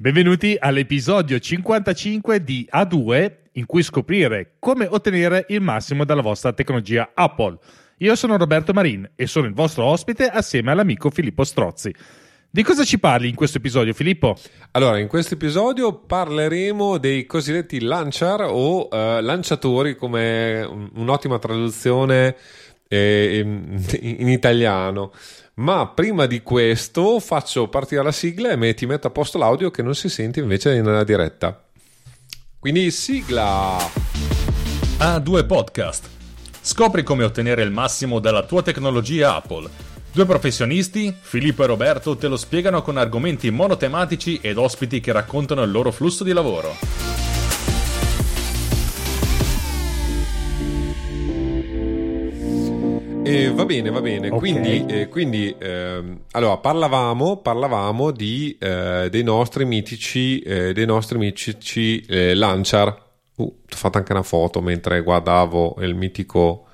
Benvenuti all'episodio 55 di A2 in cui scoprire come ottenere il massimo dalla vostra tecnologia Apple. Io sono Roberto Marin e sono il vostro ospite assieme all'amico Filippo Strozzi. Di cosa ci parli in questo episodio, Filippo? Allora, in questo episodio parleremo dei cosiddetti launcher o uh, lanciatori, come un'ottima traduzione eh, in, in italiano. Ma prima di questo faccio partire la sigla e ti metto a posto l'audio che non si sente invece nella diretta. Quindi sigla. A2 Podcast. Scopri come ottenere il massimo dalla tua tecnologia Apple. Due professionisti, Filippo e Roberto, te lo spiegano con argomenti monotematici ed ospiti che raccontano il loro flusso di lavoro. Eh, va bene, va bene. Okay. Quindi, eh, quindi ehm, allora, parlavamo, parlavamo di, eh, dei nostri mitici, eh, dei nostri mitici eh, Lanciar. Uh, ho fatto anche una foto mentre guardavo il mitico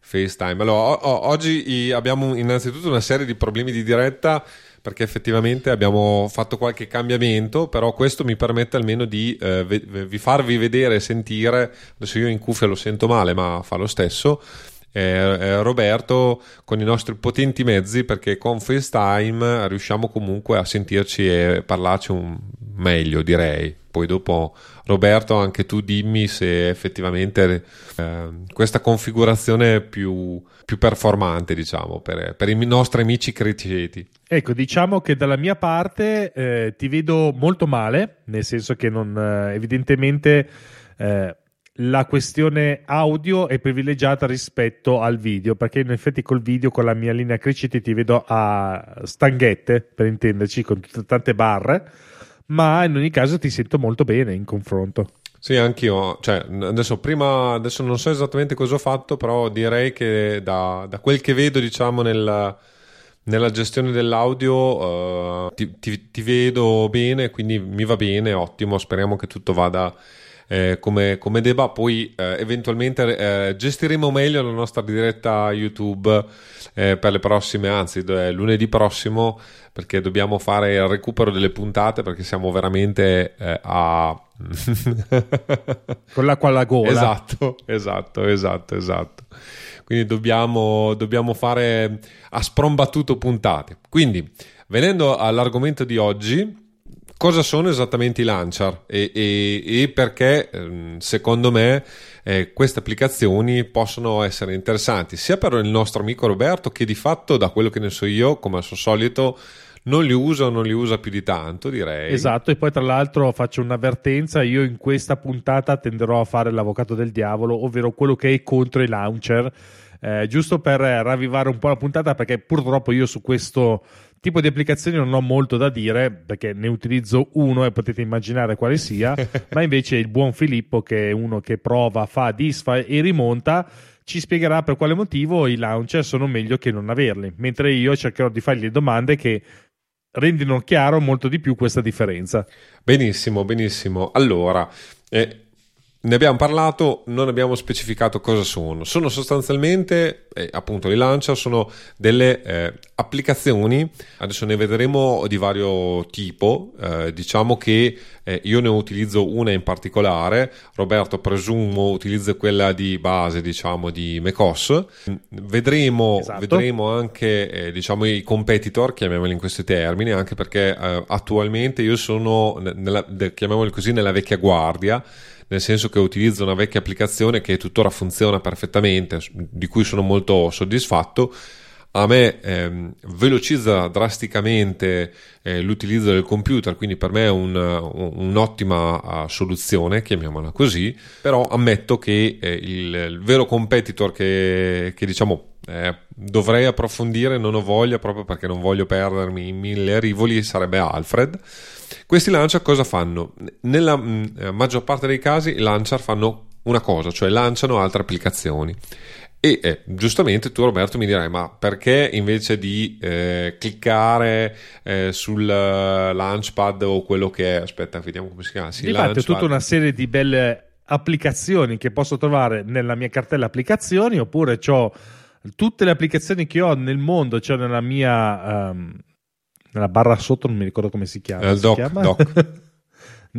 FaceTime. Allora, o- o- oggi abbiamo innanzitutto una serie di problemi di diretta perché effettivamente abbiamo fatto qualche cambiamento, però questo mi permette almeno di eh, vi farvi vedere e sentire, adesso io in cuffia lo sento male, ma fa lo stesso, eh, Roberto con i nostri potenti mezzi perché con FaceTime riusciamo comunque a sentirci e parlarci un meglio direi. Poi dopo Roberto anche tu dimmi se effettivamente eh, questa configurazione è più, più performante diciamo per, per, i nostri amici critici ecco diciamo che dalla mia parte eh, ti vedo molto male nel senso che non eh, evidentemente eh, la questione audio è privilegiata rispetto al video, perché in effetti col video, con la mia linea crescita, ti vedo a stanghette, per intenderci, con tutte tante barre, ma in ogni caso ti sento molto bene in confronto. Sì, anch'io. Cioè, adesso, prima, adesso non so esattamente cosa ho fatto, però direi che da, da quel che vedo, diciamo, nel, nella gestione dell'audio, uh, ti, ti, ti vedo bene, quindi mi va bene, ottimo. Speriamo che tutto vada eh, come, come, debba. Poi eh, eventualmente eh, gestiremo meglio la nostra diretta YouTube eh, per le prossime, anzi lunedì prossimo, perché dobbiamo fare il recupero delle puntate perché siamo veramente eh, a... Con l'acqua alla gola. Esatto, esatto, esatto, esatto. Quindi dobbiamo, dobbiamo fare a sprombattuto puntate. Quindi, venendo all'argomento di oggi, cosa sono esattamente i launcher e, e, e perché ehm, secondo me eh, queste applicazioni possono essere interessanti sia per il nostro amico Roberto che di fatto da quello che ne so io come al suo solito non li usa o non li usa più di tanto, direi. Esatto, e poi tra l'altro faccio un'avvertenza, io in questa puntata tenderò a fare l'avvocato del diavolo, ovvero quello che è contro i launcher, eh, giusto per ravvivare un po' la puntata perché purtroppo io su questo tipo di applicazioni non ho molto da dire perché ne utilizzo uno e potete immaginare quale sia, ma invece il buon Filippo che è uno che prova, fa, disfa e rimonta ci spiegherà per quale motivo i launcher sono meglio che non averli, mentre io cercherò di fargli domande che rendino chiaro molto di più questa differenza. Benissimo, benissimo. Allora, eh, ne abbiamo parlato, non abbiamo specificato cosa sono. Sono sostanzialmente, eh, appunto, i launcher sono delle eh, applicazioni, adesso ne vedremo di vario tipo, eh, diciamo che eh, io ne utilizzo una in particolare, Roberto presumo utilizza quella di base, diciamo, di macOS. Vedremo, esatto. vedremo anche, eh, diciamo, i competitor, chiamiamoli in questi termini, anche perché eh, attualmente io sono, nella, chiamiamoli così, nella vecchia guardia nel senso che utilizzo una vecchia applicazione che tuttora funziona perfettamente, di cui sono molto soddisfatto. A me ehm, velocizza drasticamente eh, l'utilizzo del computer, quindi per me è un, un'ottima uh, soluzione, chiamiamola così, però ammetto che eh, il, il, vero competitor che, che diciamo eh, dovrei approfondire, non ho voglia proprio perché non voglio perdermi in mille rivoli, sarebbe Alfred questi launcher cosa fanno? Nella mh, mm, maggior parte dei casi i launcher fanno una cosa, cioè lanciano altre applicazioni. E eh, giustamente tu Roberto mi dirai, ma perché invece di eh, cliccare eh, sul launchpad o quello che è, aspetta, vediamo come si chiama. Sì, Infatti, è tutta una serie di belle applicazioni che posso trovare nella mia cartella applicazioni, oppure ho tutte le applicazioni che ho nel mondo, cioè nella mia... Um nella barra sotto non mi ricordo come si chiama. Eh, si doc, chiama? doc.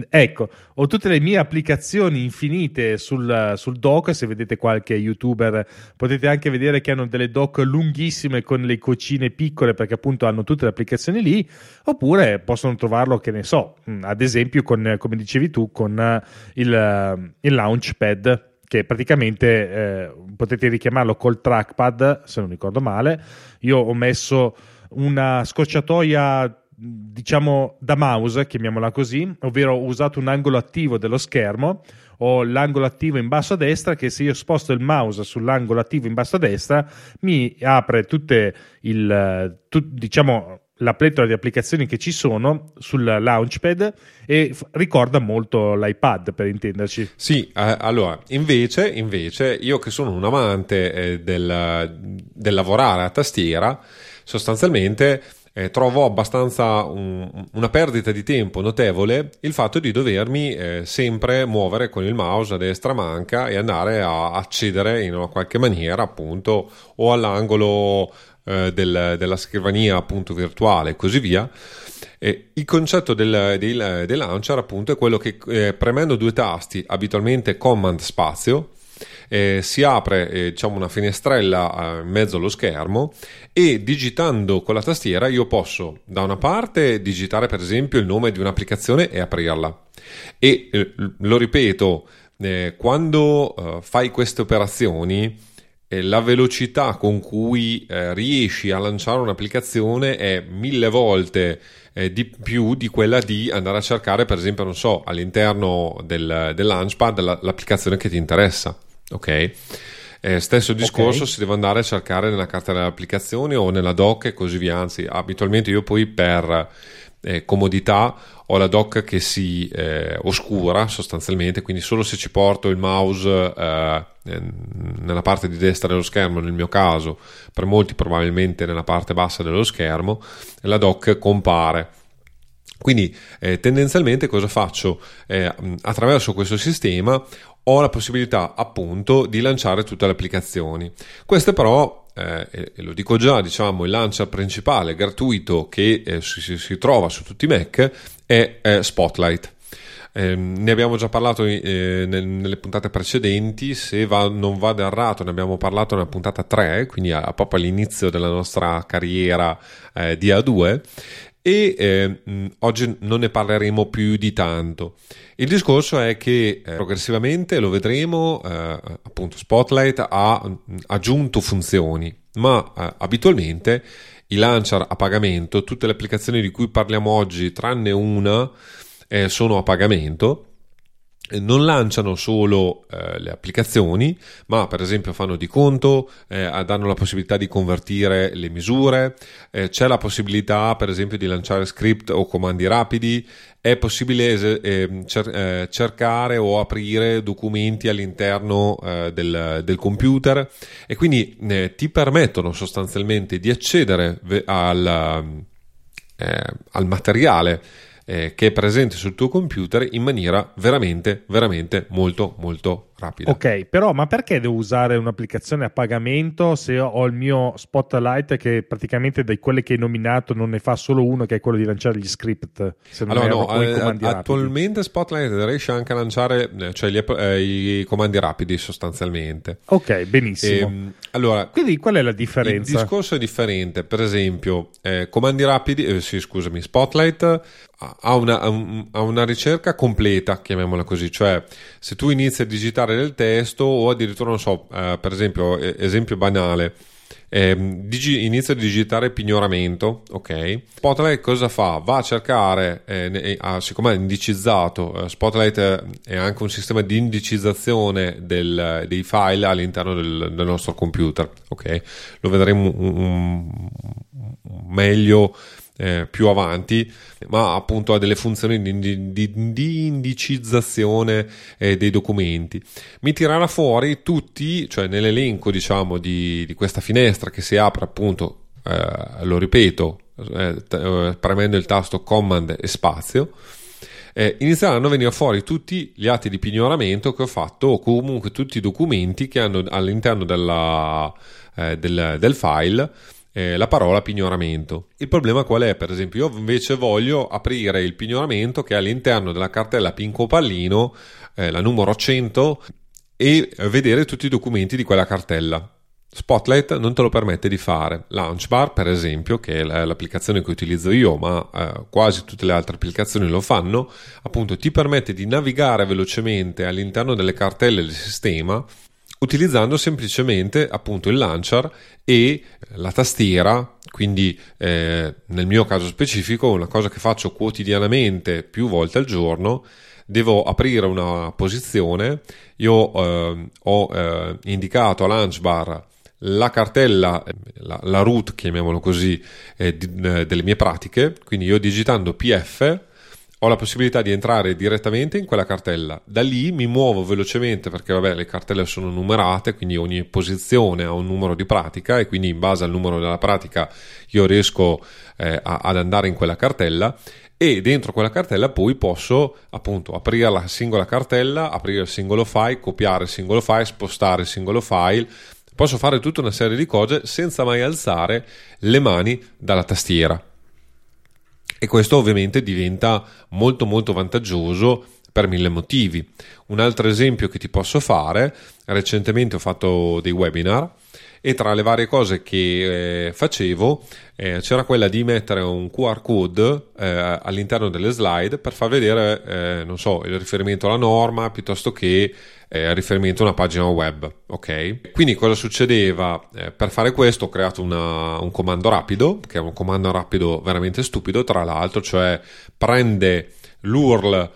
Ecco, ho tutte le mie applicazioni infinite sul, sul, dock. Se vedete qualche youtuber, potete anche vedere che hanno delle dock lunghissime con le cocine piccole perché appunto hanno tutte le applicazioni lì. Oppure possono trovarlo, che ne so, mm, ad esempio, con, come dicevi tu, con eh, il, il Launchpad che praticamente eh, potete richiamarlo col trackpad, se non ricordo male. Io ho messo una scorciatoia diciamo da mouse, chiamiamola così, ovvero ho usato un angolo attivo dello schermo, ho l'angolo attivo in basso a destra che se io sposto il mouse sull'angolo attivo in basso a destra mi apre tutte il tu, diciamo la pletora di applicazioni che ci sono sul launchpad e f- ricorda molto l'iPad per intenderci. Sì, eh, allora invece, invece io che sono un amante eh, del, del lavorare a tastiera, sostanzialmente eh, trovo abbastanza un, una perdita di tempo notevole il fatto di dovermi eh, sempre muovere con il mouse a destra manca e andare a accedere in una qualche maniera appunto o all'angolo eh, del, della scrivania appunto virtuale e così via. Eh, il concetto del, del, del, launcher appunto è quello che eh, premendo due tasti, abitualmente command spazio, eh, si apre eh, diciamo una finestrella eh, in mezzo allo schermo e digitando con la tastiera io posso da una parte digitare per esempio il nome di un'applicazione e aprirla. E eh, lo ripeto eh, quando eh, fai queste operazioni la velocità con cui riesci a lanciare un'applicazione è mille volte eh, di più di quella di andare a cercare, per esempio, non so, all'interno del, del Launchpad la, l'applicazione che ti interessa ok? Eh, stesso discorso okay. si deve andare a cercare nella carta delle applicazioni o nella doc e così via. Anzi, abitualmente io poi per eh, comodità ho la doc che si eh, oscura sostanzialmente, quindi solo se ci porto il mouse eh, nella parte di destra dello schermo, nel mio caso, per molti probabilmente nella parte bassa dello schermo, la doc compare. Quindi eh, tendenzialmente cosa faccio? Eh, attraverso questo sistema ho la possibilità appunto di lanciare tutte le applicazioni. Queste però, eh, e lo dico già, diciamo il launcher principale gratuito che eh, si, si, trova su tutti i Mac è, è Spotlight. Eh, ne abbiamo già parlato eh, nelle puntate precedenti, se va, non vado errato ne abbiamo parlato nella puntata 3, quindi a, proprio all'inizio della nostra carriera eh, di A2 e eh, oggi non ne parleremo più di tanto. Il discorso è che eh, progressivamente lo vedremo, eh, appunto Spotlight ha aggiunto funzioni, ma eh, abitualmente i launcher a pagamento, tutte le applicazioni di cui parliamo oggi, tranne una, eh, sono a pagamento non lanciano solo eh, le applicazioni, ma per esempio fanno di conto, eh, danno la possibilità di convertire le misure, eh, c'è la possibilità per esempio di lanciare script o comandi rapidi, è possibile ehm, cer- eh, cercare o aprire documenti all'interno eh, del, del, computer e quindi eh, ti permettono sostanzialmente di accedere al, al materiale eh, che è presente sul tuo computer in maniera veramente, veramente molto, molto rapida. Ok, però ma perché devo usare un'applicazione a pagamento se ho il mio Spotlight che praticamente da quelle che hai nominato non ne fa solo uno che è quello di lanciare gli script? allora no, eh, attualmente Spotlight riesce anche a lanciare eh, cioè gli, eh, i comandi rapidi sostanzialmente. Ok, benissimo. E, ehm, allora, Quindi qual è la differenza? Il discorso è differente, per esempio eh, comandi rapidi, eh, sì scusami, Spotlight ha una, ha una ricerca completa, chiamiamola così, cioè se tu inizi a digitare digitare del testo o addirittura, non so, eh, per esempio, esempio banale, eh, digi- inizia a digitare pignoramento, ok? Spotlight cosa fa? Va a cercare, eh, ah, siccome è indicizzato, eh, Spotlight è anche un sistema di indicizzazione del, dei file all'interno del, del, nostro computer, ok? Lo vedremo un, un, un meglio eh, più avanti, ma appunto ha delle funzioni di, di, di indicizzazione eh, dei documenti. Mi tirerà fuori tutti, cioè nell'elenco diciamo di, di questa finestra che si apre appunto, eh, lo ripeto, eh, eh, premendo il tasto Command e spazio. Eh, inizieranno a venire fuori tutti gli atti di pignoramento che ho fatto o comunque tutti i documenti che hanno all'interno della, eh, del, del, file eh, la parola pignoramento. Il problema qual è? Per esempio, io invece voglio aprire il pignoramento che è all'interno della cartella Pinco Pallino, eh, la numero 100, e vedere tutti i documenti di quella cartella. Spotlight non te lo permette di fare. Launchbar, per esempio, che è l'applicazione che utilizzo io, ma eh, quasi tutte le altre applicazioni lo fanno, appunto ti permette di navigare velocemente all'interno delle cartelle del sistema utilizzando semplicemente appunto il launcher e la tastiera, quindi eh, nel mio caso specifico una cosa che faccio quotidianamente più volte al giorno devo aprire una posizione, io eh, ho eh, indicato a Launchbar la cartella, la, la root, chiamiamolo così, eh, di, eh, delle mie pratiche, quindi io digitando PF ho la possibilità di entrare direttamente in quella cartella. Da lì mi muovo velocemente perché vabbè, le cartelle sono numerate, quindi ogni posizione ha un numero di pratica e quindi in base al numero della pratica io riesco eh, a, ad andare in quella cartella e dentro quella cartella poi posso appunto aprire la singola cartella, aprire il singolo file, copiare il singolo file, spostare il singolo file. Posso fare tutta una serie di cose senza mai alzare le mani dalla tastiera. E questo ovviamente diventa molto molto vantaggioso per mille motivi. Un altro esempio che ti posso fare, recentemente ho fatto dei webinar e tra le varie cose che eh, facevo eh, c'era quella di mettere un QR code eh, all'interno delle slide per far vedere, eh, non so, il riferimento alla norma piuttosto che eh, riferimento a una pagina web. Ok? Quindi cosa succedeva? Eh, per fare questo ho creato una, un comando rapido, che è un comando rapido veramente stupido, tra l'altro, cioè prende l'URL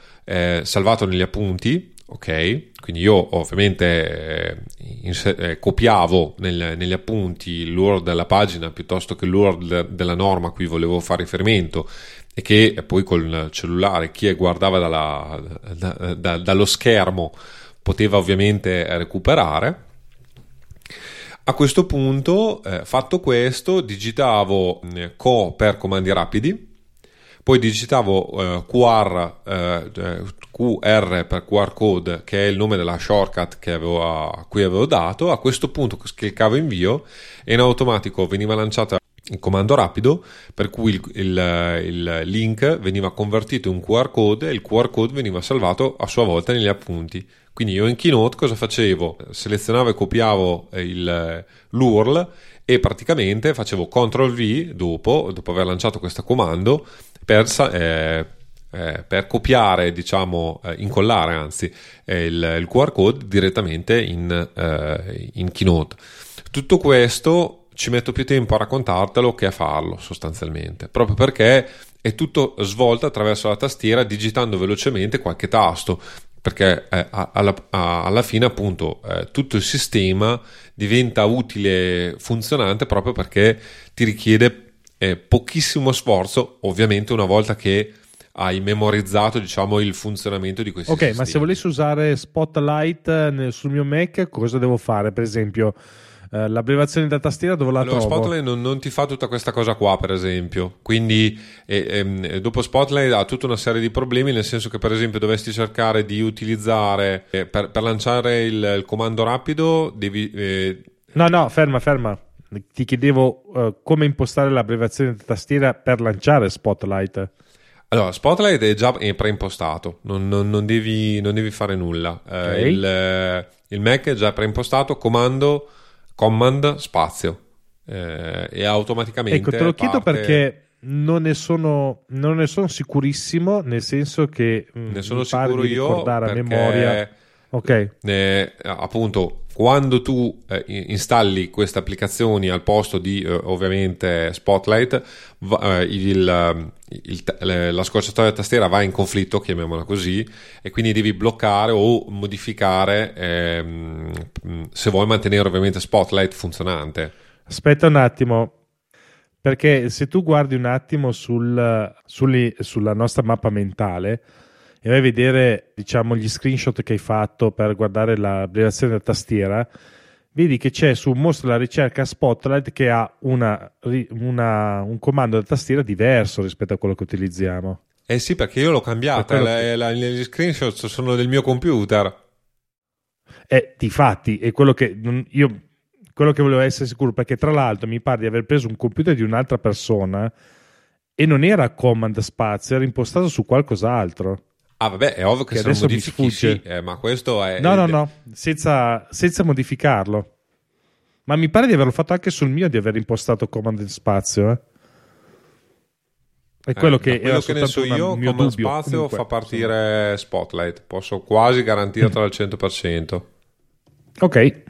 salvato negli appunti ok? Quindi io ovviamente eh, inse- eh, copiavo nel, negli appunti l'URL della pagina piuttosto che l'URL della norma a cui volevo fare riferimento e che poi col cellulare chi guardava dalla, da, da, dallo schermo poteva ovviamente recuperare. A questo punto, eh, fatto questo, digitavo eh, co per comandi rapidi, poi digitavo eh, QR, eh, QR per QR code, che è il nome della shortcut avevo, a cui avevo dato. A questo punto cliccavo invio e in automatico veniva lanciata il comando rapido per cui il, il, il, link veniva convertito in QR code e il QR code veniva salvato a sua volta negli appunti. Quindi io in Keynote cosa facevo? Selezionavo e copiavo il, l'URL e praticamente facevo CTRL V dopo, dopo aver lanciato questo comando per, eh, eh, per copiare, diciamo, eh, incollare anzi eh, il, il, QR code direttamente in, eh, in Keynote. Tutto questo ci metto più tempo a raccontartelo che a farlo sostanzialmente, proprio perché è tutto svolto attraverso la tastiera digitando velocemente qualche tasto perché eh, alla, alla, fine appunto tutto il sistema diventa utile funzionante proprio perché ti richiede pochissimo sforzo, ovviamente una volta che hai memorizzato diciamo il funzionamento di questi Ok, sistemi. ma se volessi usare Spotlight eh, nel, sul mio Mac, cosa devo fare? Per esempio, eh, l'abbreviazione da tastiera dove la allora, trovo? Spotlight non, non, ti fa tutta questa cosa qua, per esempio. Quindi, eh, eh, dopo Spotlight ha tutta una serie di problemi, nel senso che, per esempio, dovresti cercare di utilizzare eh, per, per, lanciare il, il, comando rapido, devi. Eh, no, no, ferma, ferma ti chiedevo come impostare l'abbreviazione di tastiera per lanciare Spotlight. Allora, Spotlight è già preimpostato, non, non, non, devi, non devi, fare nulla. Eh, okay. Uh, il, il, Mac è già preimpostato, comando, command, spazio. e automaticamente. Ecco, te lo chiedo parte... perché non ne, sono, non ne sono sicurissimo, nel senso che mm, ne sono sicuro io ricordare a memoria. Ok. Eh, appunto, quando tu eh, installi queste applicazioni al posto di eh, ovviamente Spotlight, va, eh, il, il, la scorciatoia tastiera va in conflitto, chiamiamola così, e quindi devi bloccare o modificare ehm, se vuoi mantenere ovviamente Spotlight funzionante. Aspetta un attimo, perché se tu guardi un attimo sul, sulli, sulla nostra mappa mentale e vai a vedere diciamo, gli screenshot che hai fatto per guardare l'abbreviazione della tastiera, vedi che c'è su mostra la ricerca Spotlight che ha una, una, un comando da tastiera diverso rispetto a quello che utilizziamo. Eh sì, perché io l'ho cambiata, la, gli screenshot sono del mio computer. Eh, di fatti, è quello che io quello che volevo essere sicuro, perché tra l'altro mi pare di aver preso un computer di un'altra persona e non era command spazio, era impostato su qualcos'altro. Ah, vabbè, è ovvio che, Che se adesso modifichi sì, eh, ma questo è... No, no, no, senza, senza modificarlo. Ma mi pare di averlo fatto anche sul mio, di aver impostato command spazio. Eh. È quello Eh, che quello che ne so io, mio Command dubbio. Spazio Comunque, fa partire Spotlight. Posso quasi garantirtelo al 100%. Ok,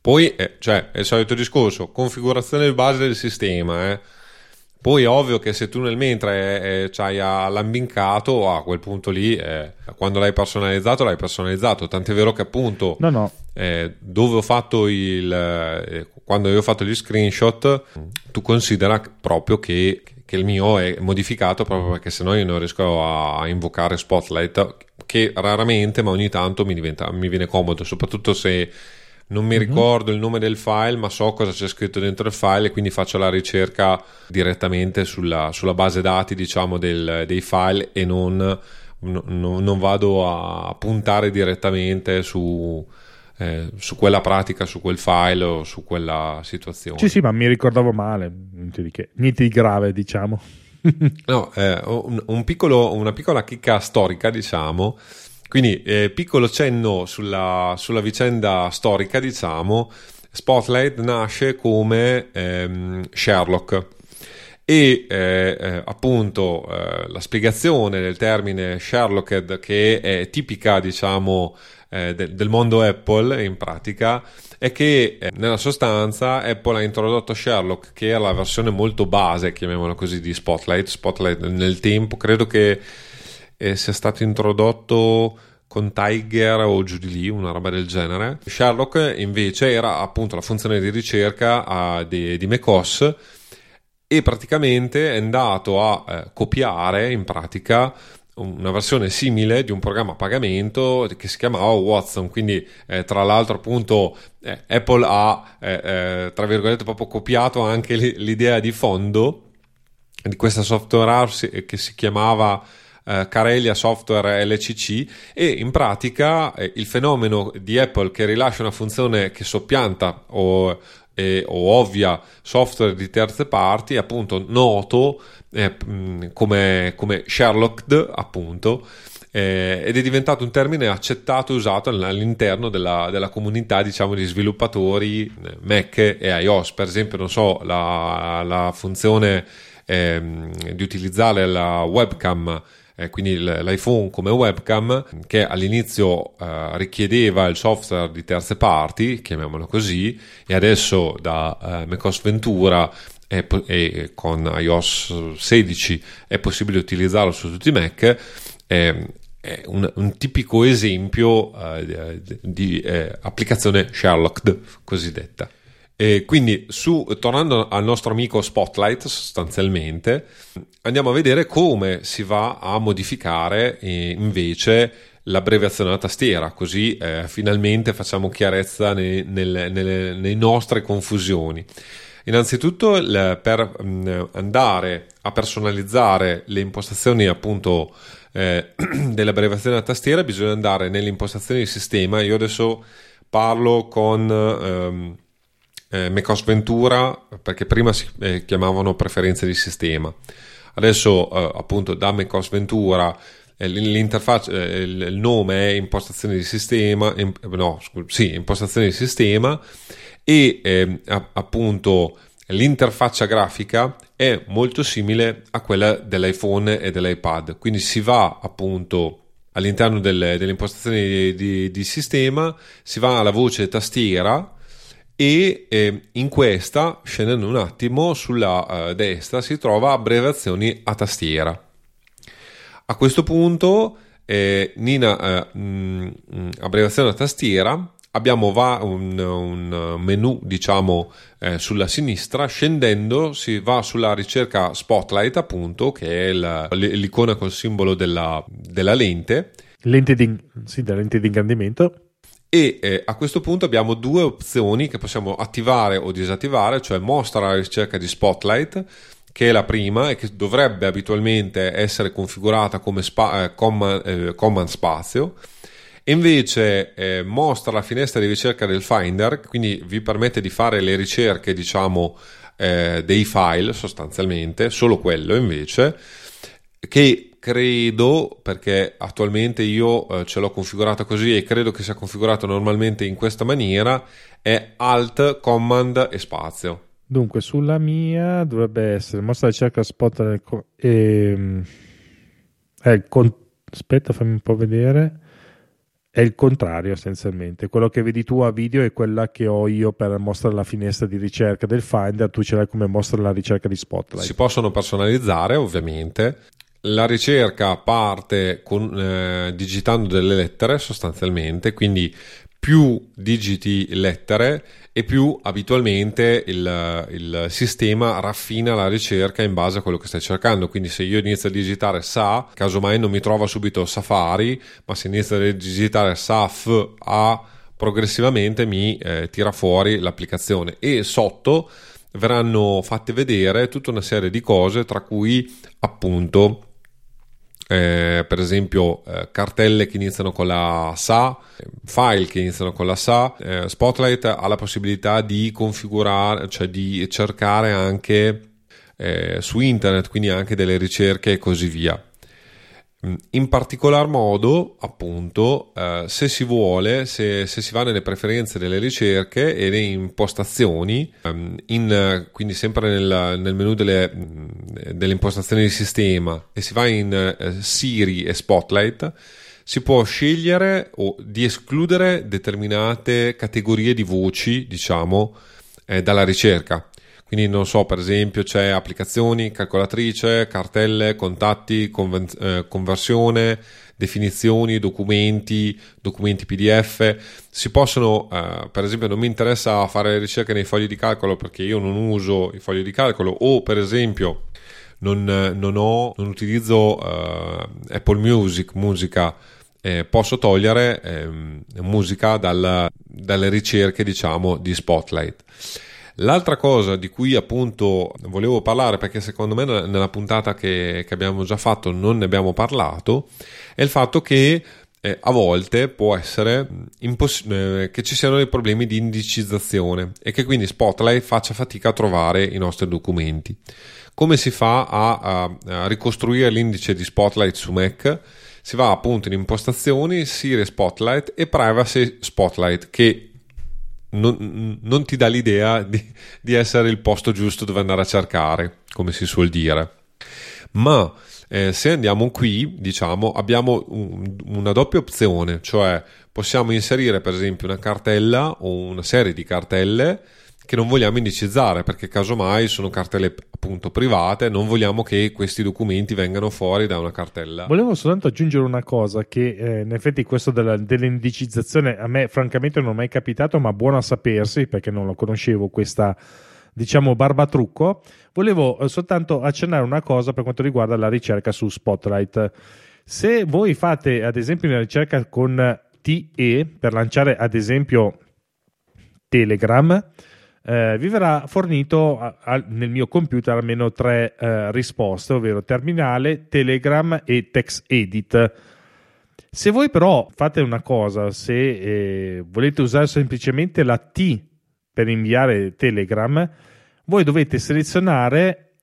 Poi, eh, cioè, è il solito discorso, configurazione di base del sistema, eh. Poi è ovvio che se tu nel mentre eh, c'hai all'ambincato, a quel punto lì, eh, quando l'hai personalizzato, l'hai personalizzato. Tant'è vero che appunto no, no. eh, dove ho fatto il eh, quando io ho fatto gli screenshot tu considera proprio che, che il mio è modificato proprio perché sennò io non riesco a invocare Spotlight che raramente ma ogni tanto mi, diventa, mi viene comodo soprattutto se non mi ricordo il nome del file ma so cosa c'è scritto dentro il file e quindi faccio la ricerca direttamente sulla, sulla base dati diciamo del- dei file e non, no- no- non vado a puntare direttamente su, eh, su quella pratica, su quel file o su quella situazione. Sì, sì, ma mi ricordavo male. Niente di, che. Niente di grave, diciamo. No, eh, un, un piccolo- una piccola chicca storica, diciamo. Quindi, eh, piccolo cenno sulla, sulla vicenda storica, diciamo. Spotlight nasce come ehm, Sherlock e eh, eh, appunto eh, la spiegazione del termine Sherlocked che è tipica diciamo eh, de- del mondo Apple in pratica è che eh, nella sostanza Apple ha introdotto Sherlock che era la versione molto base chiamiamola così di Spotlight Spotlight nel tempo credo che eh, sia stato introdotto con Tiger o giù di lì, una roba del genere. Sherlock invece era appunto la funzione di ricerca ah, di, di macOS e praticamente è andato a eh, copiare in pratica una versione simile di un programma a pagamento che si chiamava Watson quindi eh, tra l'altro appunto eh, Apple ha eh, eh, tra virgolette proprio copiato anche l'idea di fondo di questa software house che si chiamava eh, Carelia Software LCC e in pratica eh, il fenomeno di Apple che rilascia una funzione che soppianta o, eh, o ovvia software di terze parti appunto noto eh, mh, come, come Sherlocked appunto eh, ed è diventato un termine accettato e usato all'interno della, della comunità diciamo di sviluppatori eh, Mac e iOS. Per esempio non so la, la funzione ehm, di utilizzare la webcam eh, quindi l'iPhone come webcam che all'inizio eh, richiedeva il software di terze parti chiamiamolo così e adesso da eh, macOS Ventura e, e con iOS 16 è possibile utilizzarlo su tutti i Mac. Ehm, è un, un tipico esempio eh, di, eh, applicazione Sherlocked cosiddetta e quindi su, tornando al nostro amico Spotlight sostanzialmente andiamo a vedere come si va a modificare eh, invece l'abbreviazione della tastiera così eh, finalmente facciamo chiarezza nei, nelle, nelle, nelle nostre confusioni. Innanzitutto per mh, andare a personalizzare le impostazioni appunto eh, dell'abbreviazione della tastiera bisogna andare nelle impostazioni di sistema. Io adesso parlo con ehm, eh, macOS Ventura perché prima si eh, chiamavano preferenze di sistema. Adesso eh, appunto da macOS Ventura eh, l'interfaccia eh, il, nome è impostazioni di sistema im, no scu- sì impostazioni di sistema e ehm, a- appunto l'interfaccia grafica è molto simile a quella dell'iPhone e dell'iPad. Quindi si va appunto all'interno delle, delle impostazioni di, di, di sistema si va alla voce tastiera e eh, in questa, scendendo un attimo, sulla eh, destra si trova abbreviazioni a tastiera. A questo punto, eh, Nina, eh, mh, abbreviazione a tastiera, abbiamo va- un, un, menu, diciamo, eh, sulla sinistra, scendendo si va sulla ricerca Spotlight, appunto, che è la, l'icona col simbolo della, della lente. Lente di, sì, lente di ingrandimento e eh, a questo punto abbiamo due opzioni che possiamo attivare o disattivare, cioè mostra la ricerca di Spotlight, che è la prima e che dovrebbe abitualmente essere configurata come spa- eh, command, eh, command spazio, e invece eh, mostra la finestra di ricerca del Finder, quindi vi permette di fare le ricerche, diciamo, eh, dei file sostanzialmente, solo quello invece, che credo, perché attualmente io eh, ce l'ho configurato così e credo che sia configurato normalmente in questa maniera, è Alt, Command e spazio. Dunque, sulla mia dovrebbe essere mostra la ricerca spot e, è il con- aspetta, fammi un po' vedere. È il contrario essenzialmente. Quello che vedi tu a video è quella che ho io per mostrare la finestra di ricerca del Finder, tu ce l'hai come mostra la ricerca di Spotlight. Si possono personalizzare ovviamente. La ricerca parte con, eh, digitando delle lettere sostanzialmente, quindi più digiti lettere e più abitualmente il, il, sistema raffina la ricerca in base a quello che stai cercando. Quindi se io inizio a digitare SA, casomai non mi trova subito Safari, ma se inizio a digitare SAF A, progressivamente mi eh, tira fuori l'applicazione e sotto verranno fatte vedere tutta una serie di cose tra cui appunto eh, per esempio eh, cartelle che iniziano con la SA, file che iniziano con la SA, eh, Spotlight ha la possibilità di configurare, cioè di cercare anche eh, su internet, quindi anche delle ricerche e così via. Mm, in particolar modo, appunto, eh, se si vuole, se, se, si va nelle preferenze delle ricerche e nelle impostazioni, ehm, in, quindi sempre nel, nel menu delle, mm, delle, impostazioni di sistema e si va in eh, Siri e Spotlight, si può scegliere o di escludere determinate categorie di voci, diciamo, eh, dalla ricerca. Quindi non so, per esempio c'è applicazioni, calcolatrice, cartelle, contatti, conven- eh, conversione, definizioni, documenti, documenti PDF. Si possono, eh, per esempio, non mi interessa fare ricerche nei fogli di calcolo perché io non uso i fogli di calcolo o per esempio non, non, ho, non utilizzo eh, Apple Music, musica. Eh, posso togliere ehm, musica dal, dalle ricerche diciamo di Spotlight L'altra cosa di cui appunto volevo parlare, perché secondo me nella puntata che, che abbiamo già fatto non ne abbiamo parlato, è il fatto che eh, a volte può essere imposs- eh, che ci siano dei problemi di indicizzazione e che quindi Spotlight faccia fatica a trovare i nostri documenti. Come si fa a, a, a ricostruire l'indice di Spotlight su Mac? Si va appunto in impostazioni, Siri Spotlight e Privacy Spotlight che non, non ti dà l'idea di, di, essere il posto giusto dove andare a cercare, come si suol dire. Ma eh, se andiamo qui, diciamo, abbiamo un, una doppia opzione, cioè possiamo inserire per esempio una cartella o una serie di cartelle che non vogliamo indicizzare perché casomai sono cartelle appunto private, non vogliamo che questi documenti vengano fuori da una cartella. Volevo soltanto aggiungere una cosa che eh, in effetti questo della, dell'indicizzazione a me francamente non è mai capitato, ma buono a sapersi perché non lo conoscevo questa diciamo barbatrucco. Volevo eh, soltanto accennare una cosa per quanto riguarda la ricerca su Spotlight. Se voi fate ad esempio una ricerca con TE per lanciare ad esempio Telegram, eh, vi verrà fornito a, a, nel mio computer almeno tre eh, risposte, ovvero terminale, Telegram e TextEdit. Se voi però fate una cosa, se eh, volete usare semplicemente la T per inviare Telegram, voi dovete selezionare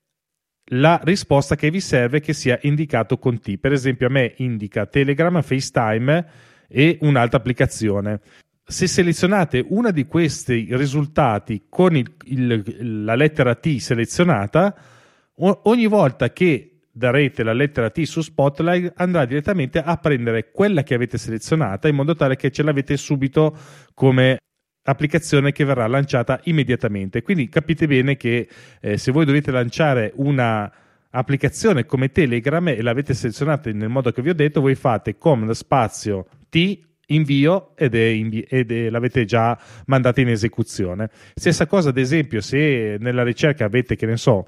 la risposta che vi serve che sia indicato con T. Per esempio, a me indica Telegram, FaceTime e un'altra applicazione se selezionate una di questi risultati con il, il, la lettera T selezionata, ogni volta che darete la lettera T su Spotlight andrà direttamente a prendere quella che avete selezionata in modo tale che ce l'avete subito come applicazione che verrà lanciata immediatamente. Quindi capite bene che eh, se voi dovete lanciare una applicazione come Telegram e l'avete selezionata nel modo che vi ho detto, voi fate command spazio T invio ed, è invi- ed è, l'avete già mandata in esecuzione. Stessa cosa, ad esempio, se nella ricerca avete, che ne so,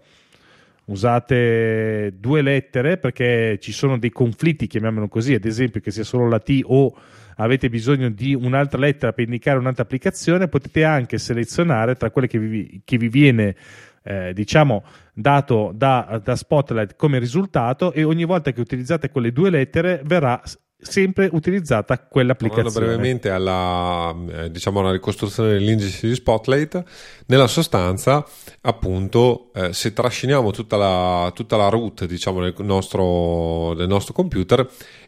usate due lettere perché ci sono dei conflitti, chiamiamolo così, ad esempio che sia solo la T o avete bisogno di un'altra lettera per indicare un'altra applicazione, potete anche selezionare tra quelle che vi, che vi viene eh, diciamo dato da, da Spotlight come risultato e ogni volta che utilizzate quelle due lettere verrà sempre utilizzata quell'applicazione. Tornando brevemente alla, eh, diciamo, alla ricostruzione dell'indice di Spotlight, nella sostanza, appunto, eh, se trasciniamo tutta la, tutta la root diciamo, del, nostro, del nostro computer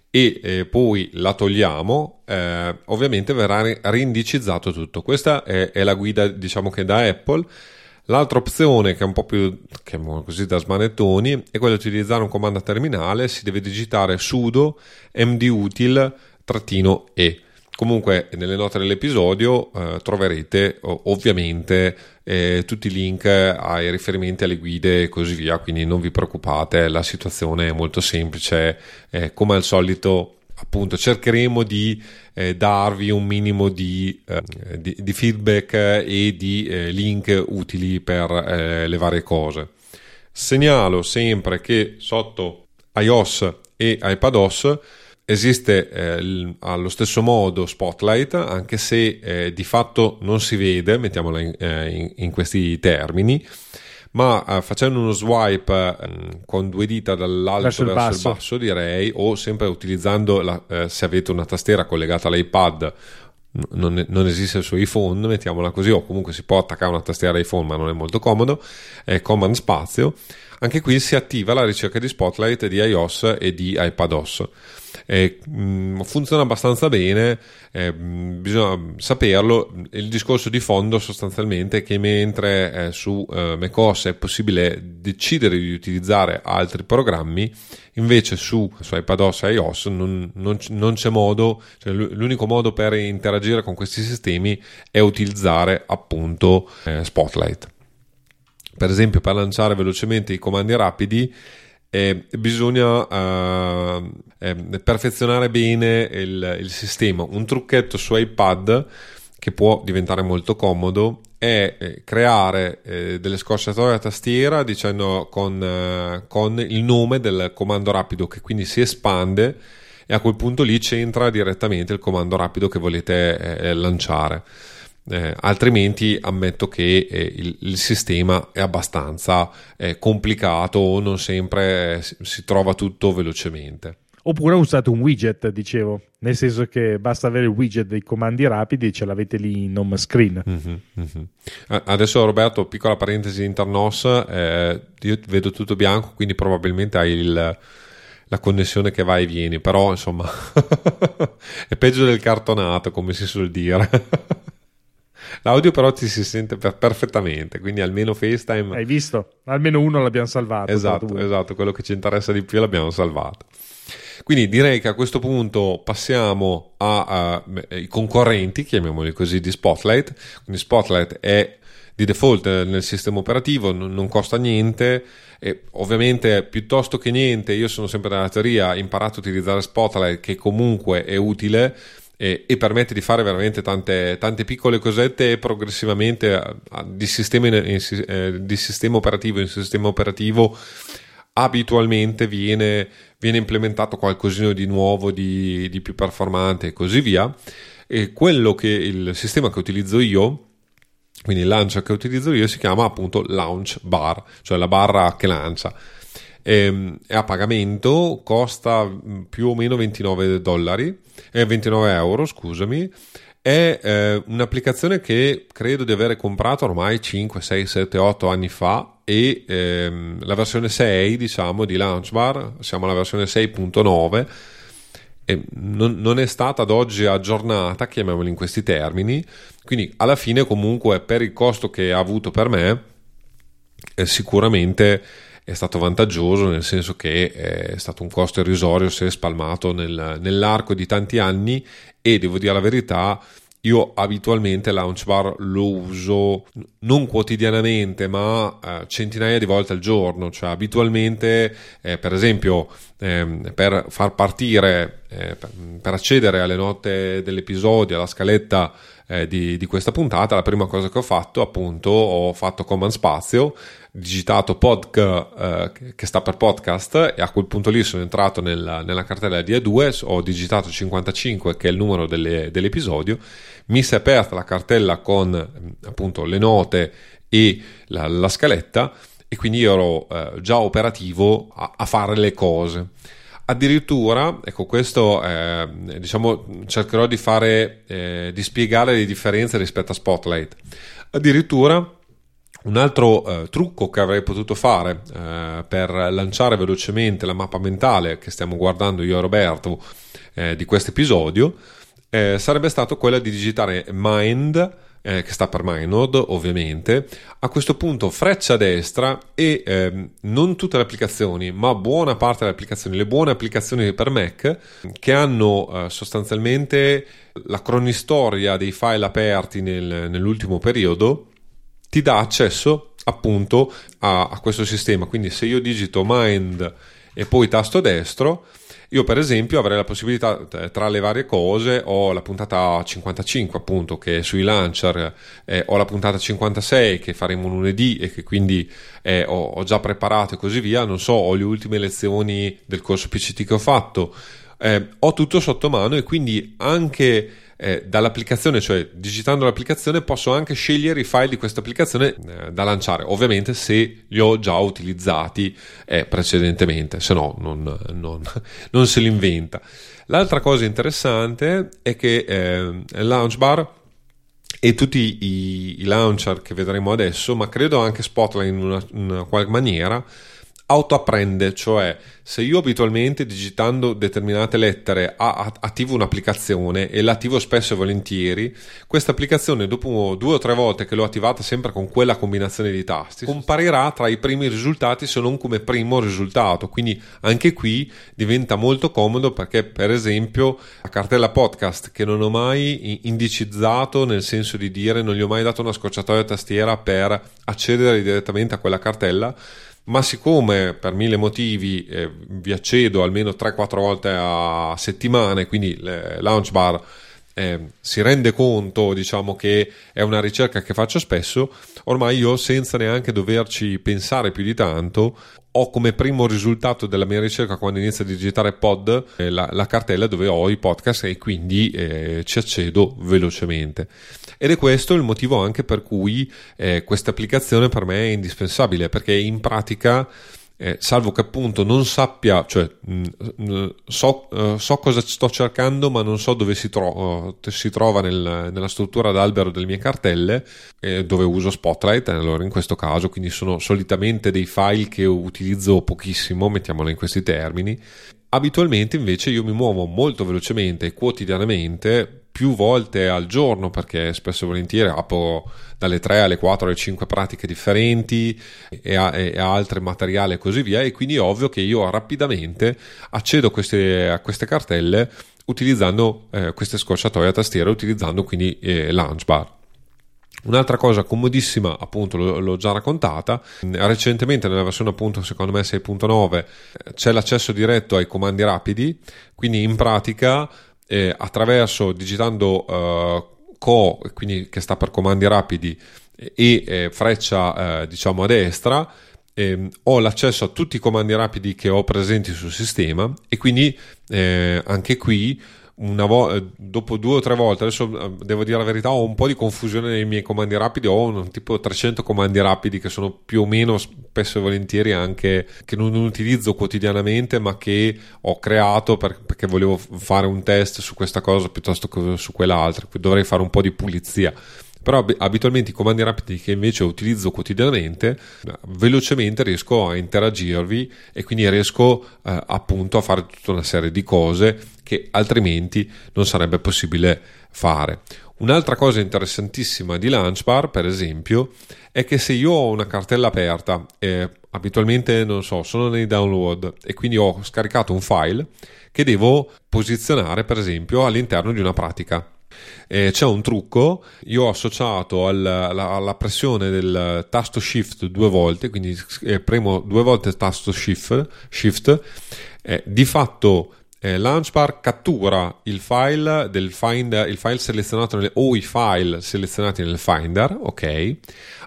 e eh, poi la togliamo, eh, ovviamente verrà reindicizzato tutto. Questa è, è la guida, diciamo che da Apple. L'altra opzione, che è un po' più che così da smanettoni, è quella di utilizzare un comando terminale. Si deve digitare sudo mdutil-e. Comunque, nelle note dell'episodio eh, troverete ovviamente eh, tutti i link ai riferimenti alle guide e così via. Quindi non vi preoccupate, la situazione è molto semplice. Eh, come al solito, appunto cercheremo di eh, darvi un minimo di, eh, di, di feedback e di eh, link utili per eh, le varie cose. Segnalo sempre che sotto iOS e iPadOS esiste eh, allo stesso modo Spotlight, anche se eh, di fatto non si vede, mettiamola in, in, in questi termini ma uh, facendo uno swipe uh, con due dita dall'alto verso, verso il, basso. il, basso. direi, o sempre utilizzando la, uh, se avete una tastiera collegata all'iPad. Non, non, esiste su iPhone, mettiamola così, o comunque si può attaccare una tastiera iPhone, ma non è molto comodo. È Command Spazio. Anche qui si attiva la ricerca di Spotlight di iOS e di iPadOS eh, funziona abbastanza bene, eh, bisogna saperlo. Il discorso di fondo sostanzialmente è che mentre eh, su eh, macOS è possibile decidere di utilizzare altri programmi, invece su, su iPadOS e iOS non, non, non c'è modo, cioè l'unico modo per interagire con questi sistemi è utilizzare appunto eh, Spotlight. Per esempio, per lanciare velocemente i comandi rapidi, eh, bisogna uh, eh, perfezionare bene il, il, sistema. Un trucchetto su iPad che può diventare molto comodo è eh, creare eh, delle scorciatoie a tastiera dicendo con, eh, con il nome del comando rapido che quindi si espande e a quel punto lì c'entra direttamente il comando rapido che volete eh, lanciare. Eh, altrimenti ammetto che eh, il, il, sistema è abbastanza eh, complicato o non sempre eh, si, si trova tutto velocemente. Oppure usate un widget, dicevo, nel senso che basta avere il widget dei comandi rapidi e ce l'avete lì in home screen. Mm-hmm, mm-hmm. Adesso Roberto, piccola parentesi internos, eh, io vedo tutto bianco, quindi probabilmente hai il, la connessione che va e vieni, però insomma è peggio del cartonato, come si suol dire. L'audio però ti si sente per- perfettamente, quindi almeno FaceTime... Hai visto? Almeno uno l'abbiamo salvato. Esatto, esatto, quello che ci interessa di più l'abbiamo salvato. Quindi direi che a questo punto passiamo ai concorrenti, chiamiamoli così, di Spotlight. Quindi Spotlight è di default nel sistema operativo, non, non costa niente. E ovviamente, piuttosto che niente, io sono sempre della teoria, imparato a utilizzare Spotlight, che comunque è utile e, e permette di fare veramente tante, tante piccole cosette progressivamente a, a, di, sistema in, in, eh, di sistema operativo in sistema operativo abitualmente viene, viene implementato qualcosina di nuovo, di, di, più performante e così via. E quello che il sistema che utilizzo io, quindi il launcher che utilizzo io, si chiama appunto Launch Bar, cioè la barra che lancia. Ehm, è a pagamento, costa più o meno 29 dollari, eh, 29 euro, scusami. È eh, un'applicazione che credo di avere comprato ormai 5, 6, 7, 8 anni fa e ehm, la versione 6 diciamo di Launchbar, siamo alla versione 6.9 e non, non, è stata ad oggi aggiornata, chiamiamola in questi termini, quindi alla fine comunque per il costo che ha avuto per me eh, sicuramente è stato vantaggioso nel senso che è stato un costo irrisorio se spalmato nel, nell'arco di tanti anni e devo dire la verità io abitualmente Launchbar lo uso non quotidianamente, ma eh, centinaia di volte al giorno. Cioè, abitualmente, eh, per esempio, eh, per far partire, eh, per, per, accedere alle note dell'episodio, alla scaletta eh, di, di, questa puntata, la prima cosa che ho fatto, appunto, ho fatto command spazio, digitato podc eh, che sta per podcast e a quel punto lì sono entrato nella, nella cartella di A2, ho digitato 55 che è il numero delle, dell'episodio, mi si è aperta la cartella con appunto le note e la, la scaletta e quindi ero eh, già operativo a, a fare le cose. addirittura, ecco questo eh, diciamo cercherò di fare, eh, di spiegare le differenze rispetto a Spotlight. Addirittura un altro eh, trucco che avrei potuto fare eh, per lanciare velocemente la mappa mentale che stiamo guardando io e Roberto eh, di questo episodio eh, sarebbe stato quello di digitare mind eh, che sta per MyNode ovviamente, a questo punto freccia destra e ehm, non tutte le applicazioni, ma buona parte delle applicazioni, le buone applicazioni per Mac che hanno eh, sostanzialmente la cronistoria dei file aperti nel, nell'ultimo periodo, ti dà accesso appunto a, a questo sistema. Quindi se io digito mind e poi tasto destro, io per esempio avrei la possibilità, tra le varie cose, ho la puntata 55 appunto che è sui launcher, eh, ho la puntata 56 che faremo lunedì e che quindi eh, ho, ho, già preparato e così via, non so, ho le ultime lezioni del corso PCT che ho fatto, eh, ho tutto sotto mano e quindi anche eh, dall'applicazione, cioè digitando l'applicazione, posso anche scegliere i file di questa applicazione eh, da lanciare, ovviamente se li ho già utilizzati eh, precedentemente, se no non, non, non, se li inventa. L'altra cosa interessante è che eh, Launchbar e tutti i, i, launcher che vedremo adesso, ma credo anche Spotlight in una, in una qualche maniera, autoapprende, cioè se io abitualmente digitando determinate lettere attivo un'applicazione e l'attivo spesso e volentieri, questa applicazione dopo due o tre volte che l'ho attivata sempre con quella combinazione di tasti, comparirà tra i primi risultati se non come primo risultato. Quindi anche qui diventa molto comodo perché per esempio la cartella podcast che non ho mai indicizzato nel senso di dire non gli ho mai dato una scocciatoia a tastiera per accedere direttamente a quella cartella ma siccome per mille motivi eh, vi accedo almeno 3-4 volte a settimana, quindi Launchbar eh, si rende conto, diciamo che è una ricerca che faccio spesso, ormai io senza neanche doverci pensare più di tanto, ho come primo risultato della mia ricerca quando inizio a digitare pod eh, la, la, cartella dove ho i podcast e quindi eh, ci accedo velocemente. Ed è questo il motivo anche per cui eh, questa applicazione per me è indispensabile, perché in pratica eh, salvo che appunto non sappia, cioè mh, mm, so, uh, so, cosa sto cercando, ma non so dove si, tro- uh, si trova nel, nella struttura d'albero delle mie cartelle, eh, dove uso Spotlight. Allora, in questo caso, quindi sono solitamente dei file che utilizzo pochissimo, mettiamolo in questi termini. Abitualmente invece io mi muovo molto velocemente quotidianamente più volte al giorno perché spesso e volentieri apro dalle 3 alle 4 alle 5 pratiche differenti e a, e a altri materiali e così via e quindi è ovvio che io rapidamente accedo queste, a queste cartelle utilizzando eh, queste scorciatoie a tastiera utilizzando quindi eh, Launchbar Un'altra cosa comodissima, appunto, l'ho già raccontata, recentemente nella versione appunto secondo me 6.9 c'è l'accesso diretto ai comandi rapidi, quindi in pratica eh, attraverso digitando uh, co, quindi che sta per comandi rapidi, e eh, freccia eh, diciamo a destra, eh, ho l'accesso a tutti i comandi rapidi che ho presenti sul sistema. E quindi eh, anche qui vo- eh, dopo due o tre volte, adesso eh, devo dire la verità, ho un po' di confusione nei miei comandi rapidi, ho un, tipo 300 comandi rapidi che sono più o meno spesso e volentieri anche che non utilizzo quotidianamente ma che ho creato per, perché volevo fare un test su questa cosa piuttosto che su quell'altra, dovrei fare un po' di pulizia però abitualmente i comandi rapidi che invece utilizzo quotidianamente velocemente riesco a interagirvi e quindi riesco eh, appunto a fare tutta una serie di cose che altrimenti non sarebbe possibile fare. Un'altra cosa interessantissima di Launchbar, per esempio, è che se io ho una cartella aperta, eh, abitualmente non so, sono nei download e quindi ho scaricato un file che devo posizionare, per esempio, all'interno di una pratica. Eh, c'è un trucco, io ho associato alla, alla, alla, pressione del tasto shift due volte, quindi eh, premo due volte il tasto shift, shift eh, di fatto eh, Launchbar cattura il file Finder, il file selezionato nelle, o i file selezionati nel Finder, ok?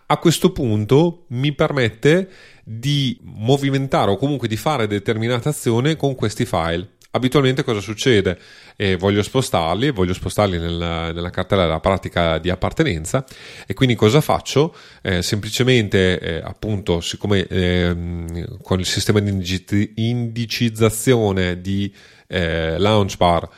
A questo punto mi permette di movimentare o comunque di fare determinate azioni con questi file abitualmente cosa succede? Eh, voglio spostarli, voglio spostarli nel, nella cartella della pratica di appartenenza e quindi cosa faccio? Eh, semplicemente, eh, appunto, siccome ehm, con il sistema di indicizzazione di eh, Launchbar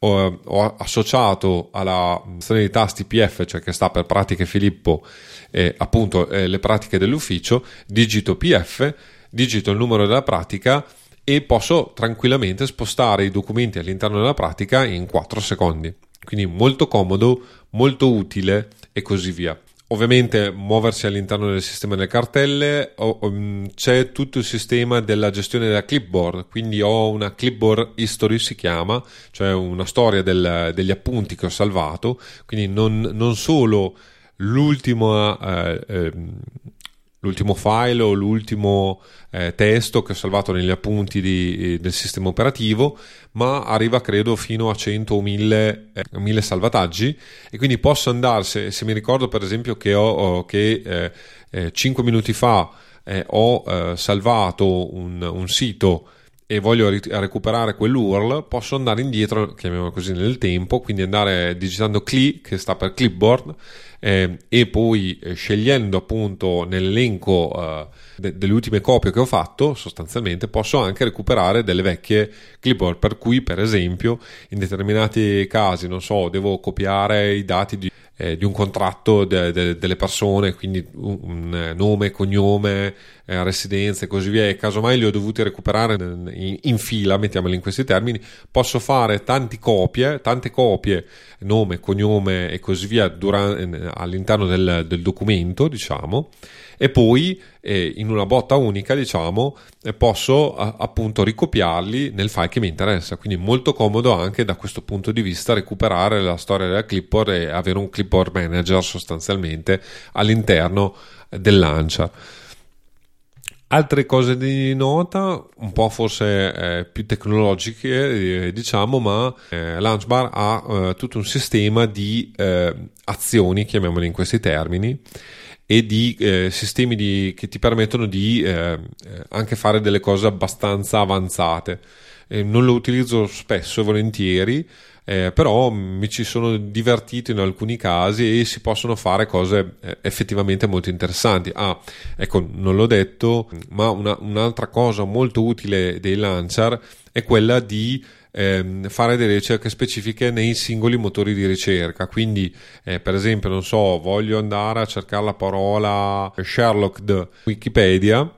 ho, ho, associato alla sezione di tasti PF, cioè che sta per pratiche Filippo, eh, appunto eh, le pratiche dell'ufficio, digito PF, digito il numero della pratica e posso tranquillamente spostare i documenti all'interno della pratica in 4 secondi. Quindi molto comodo, molto utile e così via. Ovviamente muoversi all'interno del sistema delle cartelle, mm, c'è tutto il sistema della gestione della clipboard, quindi ho una clipboard history si chiama, cioè una storia del, degli appunti che ho salvato, quindi non, non solo l'ultimo, eh, eh, l'ultimo file o l'ultimo eh, testo che ho salvato negli appunti di, eh, del sistema operativo, ma arriva credo fino a 100 o 1000, eh, 1000 salvataggi. E quindi posso andare, se, mi ricordo per esempio che, ho, che 5 eh, minuti fa ho salvato un, un sito e voglio recuperare quell'URL, posso andare indietro, chiamiamolo così, nel tempo, quindi andare digitando CLI, che sta per clipboard, eh, e poi eh, scegliendo appunto nell'elenco eh, de- delle ultime copie che ho fatto, sostanzialmente posso anche recuperare delle vecchie clipboard, per cui per esempio in determinati casi, non so, devo copiare i dati di eh, di un contratto de, de, delle persone, quindi un, un nome, cognome, eh, residenza e così via, e casomai li ho dovuti recuperare in, in, fila, mettiamoli in questi termini, posso fare tante copie, tante copie, nome, cognome e così via durante, all'interno del, del documento, diciamo, e poi eh, in una botta unica diciamo eh, posso a, appunto ricopiarli nel file che mi interessa. Quindi molto comodo anche da questo punto di vista recuperare la storia della clipboard e avere un clipboard manager sostanzialmente all'interno del launcher. Altre cose di nota, un po' forse eh, più tecnologiche, eh, diciamo, ma eh, Launchbar ha eh, tutto un sistema di eh, azioni, chiamiamole in questi termini, e di eh, sistemi di, che ti permettono di eh, eh, anche fare delle cose abbastanza avanzate. Eh, non lo utilizzo spesso e volentieri, eh, però mi ci sono divertito in alcuni casi e si possono fare cose eh, effettivamente molto interessanti. Ah, ecco, non l'ho detto, ma una, un'altra cosa molto utile dei Launcher è quella di ehm, fare delle ricerche specifiche nei singoli motori di ricerca. Quindi, eh, per esempio, non so, voglio andare a cercare la parola Sherlock di Wikipedia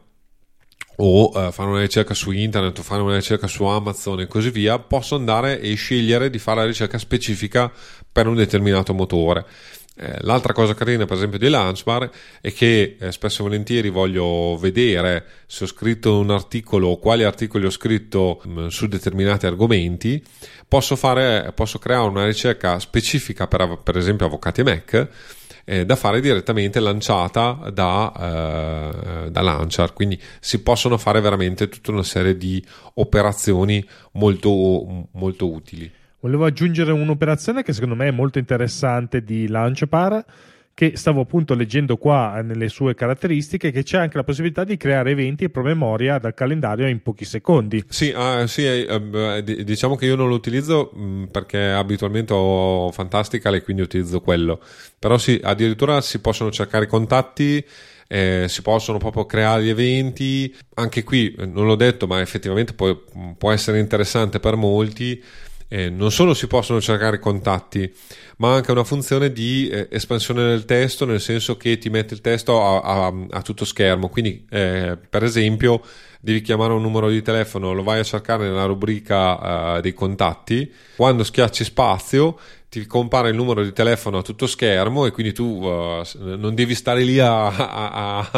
o uh, fare una ricerca su internet o fare una ricerca su Amazon e così via, posso andare e scegliere di fare la ricerca specifica per un determinato motore. Eh, l'altra cosa carina, per esempio, di Launchbar è che eh, spesso e volentieri voglio vedere se ho scritto un articolo o quali articoli ho scritto mh, mm, su determinati argomenti. Posso, fare, posso creare una ricerca specifica per, per esempio, avvocati e Mac eh, da fare direttamente lanciata da, eh, da Launcher. Quindi si possono fare veramente tutta una serie di operazioni molto, molto utili. Volevo aggiungere un'operazione che secondo me è molto interessante di Launchpad che stavo appunto leggendo qua nelle sue caratteristiche che c'è anche la possibilità di creare eventi e promemoria dal calendario in pochi secondi. Sì, uh, sì uh, diciamo che io non lo utilizzo mm, perché abitualmente ho Fantastical e quindi utilizzo quello, però sì, addirittura si possono cercare contatti eh, si possono proprio creare gli eventi. Anche qui non l'ho detto, ma effettivamente può, può essere interessante per molti eh, non solo si possono cercare contatti, ma anche una funzione di eh, espansione del testo, nel senso che ti mette il testo a, a, a tutto schermo. Quindi, eh, per esempio, devi chiamare un numero di telefono, lo vai a cercare nella rubrica uh, dei contatti, quando schiacci spazio ti compare il numero di telefono a tutto schermo e quindi tu uh, non devi stare lì a, a,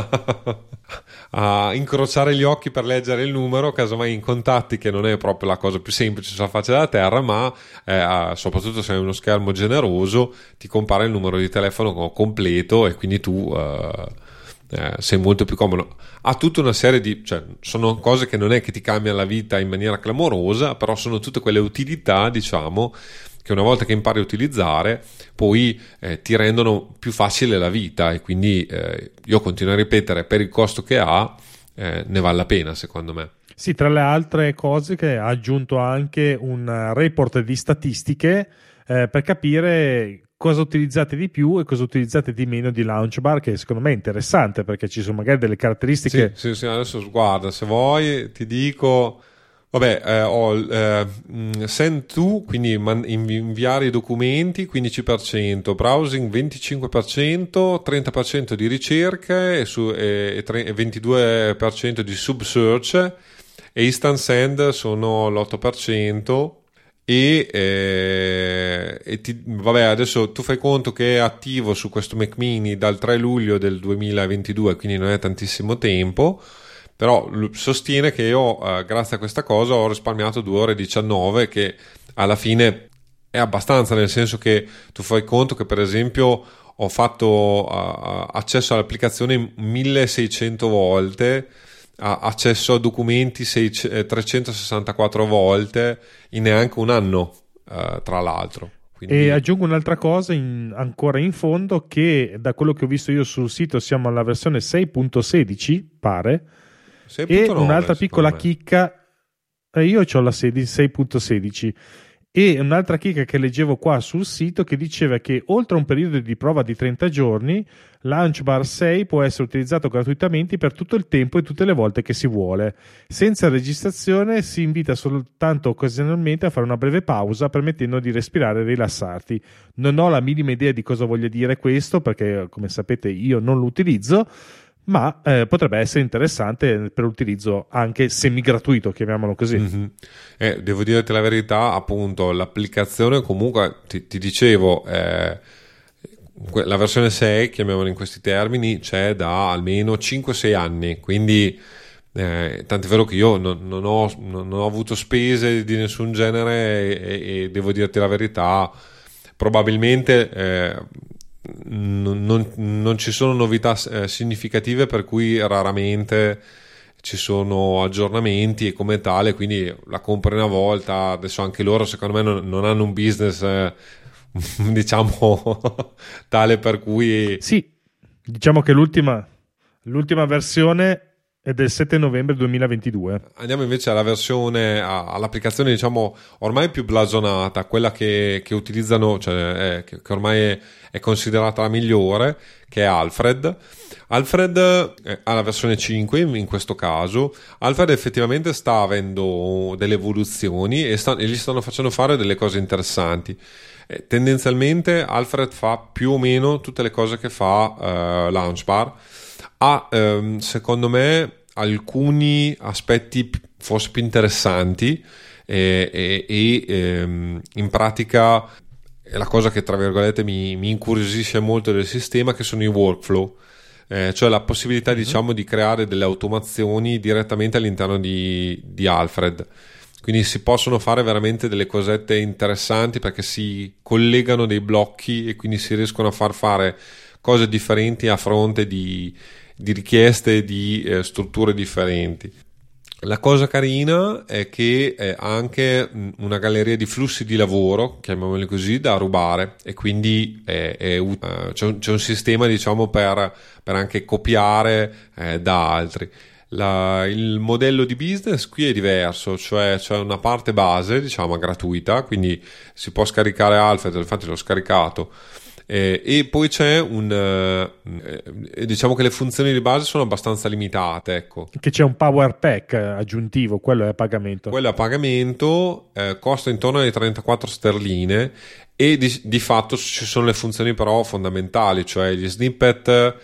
a, incrociare gli occhi per leggere il numero, casomai in contatti che non è proprio la cosa più semplice sulla faccia della terra, ma eh, soprattutto se hai uno schermo generoso ti compare il numero di telefono completo e quindi tu... Uh, eh, sei molto più comodo. Ha tutta una serie di, cioè, sono cose che non è che ti cambiano la vita in maniera clamorosa, però sono tutte quelle utilità, diciamo, che una volta che impari a utilizzare, poi eh, ti rendono più facile la vita e quindi eh, io continuo a ripetere, per il costo che ha, eh, ne vale la pena, secondo me. Sì, tra le altre cose che ha aggiunto anche un report di statistiche eh, per capire cosa utilizzate di più e cosa utilizzate di meno di Launchbar, che secondo me è interessante perché ci sono magari delle caratteristiche. Sì, sì, sì adesso guarda, se vuoi ti dico. Vabbè, eh, ho eh, send to, quindi man- inviare i documenti 15%, browsing 25%, 30% di ricerca e, su, e, e, tre- e 22% di sub search e instant send sono l'8% e, eh, e ti, vabbè adesso tu fai conto che è attivo su questo Mac mini dal 3 luglio del 2022 quindi non è tantissimo tempo però sostiene che io eh, grazie a questa cosa ho risparmiato 2 ore e 19 che alla fine è abbastanza nel senso che tu fai conto che per esempio ho fatto uh, accesso all'applicazione 1600 volte accesso a documenti 6, 364 eh, volte in neanche un anno, uh, tra l'altro. Quindi... E aggiungo un'altra cosa in, ancora in fondo che da quello che ho visto io sul sito siamo alla versione 6.16, pare, 6. e 9, un'altra piccola chicca, eh, io ho la 6.16 e un'altra chicca che leggevo qua sul sito che diceva che oltre a un periodo di prova di 30 giorni, Launchbar 6 può essere utilizzato gratuitamente per tutto il tempo e tutte le volte che si vuole. Senza registrazione si invita soltanto occasionalmente a fare una breve pausa permettendo di respirare e rilassarti. Non ho la minima idea di cosa voglia dire questo perché come sapete io non lo utilizzo ma eh, potrebbe essere interessante per l'utilizzo anche semi gratuito, chiamiamolo così. Mm-hmm. Eh, devo dirti la verità, appunto, l'applicazione comunque, ti, ti dicevo, eh, la versione 6, chiamiamola in questi termini, c'è da almeno 5-6 anni, quindi eh, tant'è vero che io non, non, ho, non, ho, avuto spese di nessun genere e, e devo dirti la verità, probabilmente eh, non, non, ci sono novità eh, significative per cui raramente ci sono aggiornamenti e come tale quindi la compri una volta adesso anche loro secondo me non, non hanno un business eh, diciamo tale per cui sì diciamo che l'ultima, l'ultima versione è del 7 novembre 2022. Andiamo invece alla versione, all'applicazione diciamo ormai più blasonata, quella che, che utilizzano, cioè è, che, ormai è, è, considerata la migliore, che è Alfred. Alfred eh, ha la versione 5 in questo caso. Alfred effettivamente sta avendo delle evoluzioni e, sta, e gli stanno facendo fare delle cose interessanti. Eh, tendenzialmente Alfred fa più o meno tutte le cose che fa uh, Launchbar ha ehm, secondo me alcuni aspetti forse più interessanti e, e, e ehm, in pratica è la cosa che tra virgolette mi, mi, incuriosisce molto del sistema che sono i workflow. Eh, cioè la possibilità mm-hmm. diciamo di creare delle automazioni direttamente all'interno di, di Alfred quindi si possono fare veramente delle cosette interessanti perché si collegano dei blocchi e quindi si riescono a far fare cose differenti a fronte di, di richieste di eh, strutture differenti. La cosa carina è che ha anche una galleria di flussi di lavoro, chiamiamoli così, da rubare e quindi è, è, uh, c'è, un, c'è, un, sistema diciamo, per, per anche copiare eh, da altri. La, il modello di business qui è diverso, cioè c'è una parte base, diciamo, gratuita, quindi si può scaricare Alfred, infatti l'ho scaricato eh, e poi c'è un eh, diciamo che le funzioni di base sono abbastanza limitate ecco. che c'è un power pack aggiuntivo quello è a pagamento quello è a pagamento eh, costa intorno alle 34 sterline e di, di, fatto ci sono le funzioni però fondamentali cioè gli snippet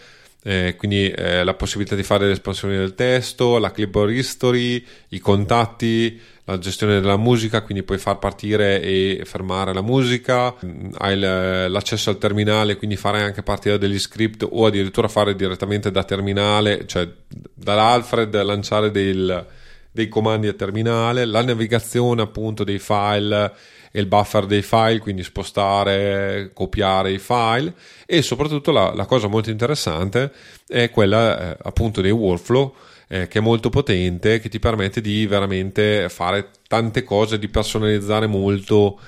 eh, quindi eh, la possibilità di fare le espansioni del testo la clipboard history i contatti la gestione della musica, quindi puoi far partire e fermare la musica, hai l'accesso al terminale, quindi fare anche partire degli script o addirittura fare direttamente da terminale, cioè dall'Alfred lanciare del, dei comandi a terminale, la navigazione appunto dei file e il buffer dei file, quindi spostare, copiare i file e soprattutto la, la cosa molto interessante è quella eh, appunto dei workflow eh, che è molto potente, che ti permette di veramente fare tante cose, di personalizzare molto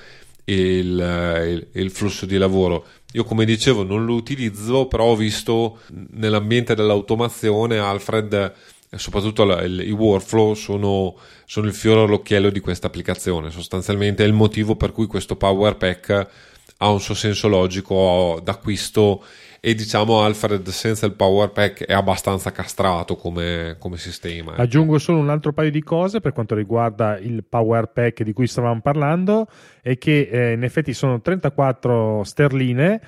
il, eh, il, il flusso di lavoro. Io come dicevo non lo utilizzo, però ho visto nell'ambiente dell'automazione Alfred soprattutto la, il, i workflow sono, sono, il fiore all'occhiello di questa applicazione. Sostanzialmente è il motivo per cui questo Power Pack ha un suo senso logico d'acquisto e diciamo Alfred senza il Power Pack è abbastanza castrato come, come sistema. Ecco. Aggiungo solo un altro paio di cose per quanto riguarda il Power Pack di cui stavamo parlando e che eh, in effetti sono 34 sterline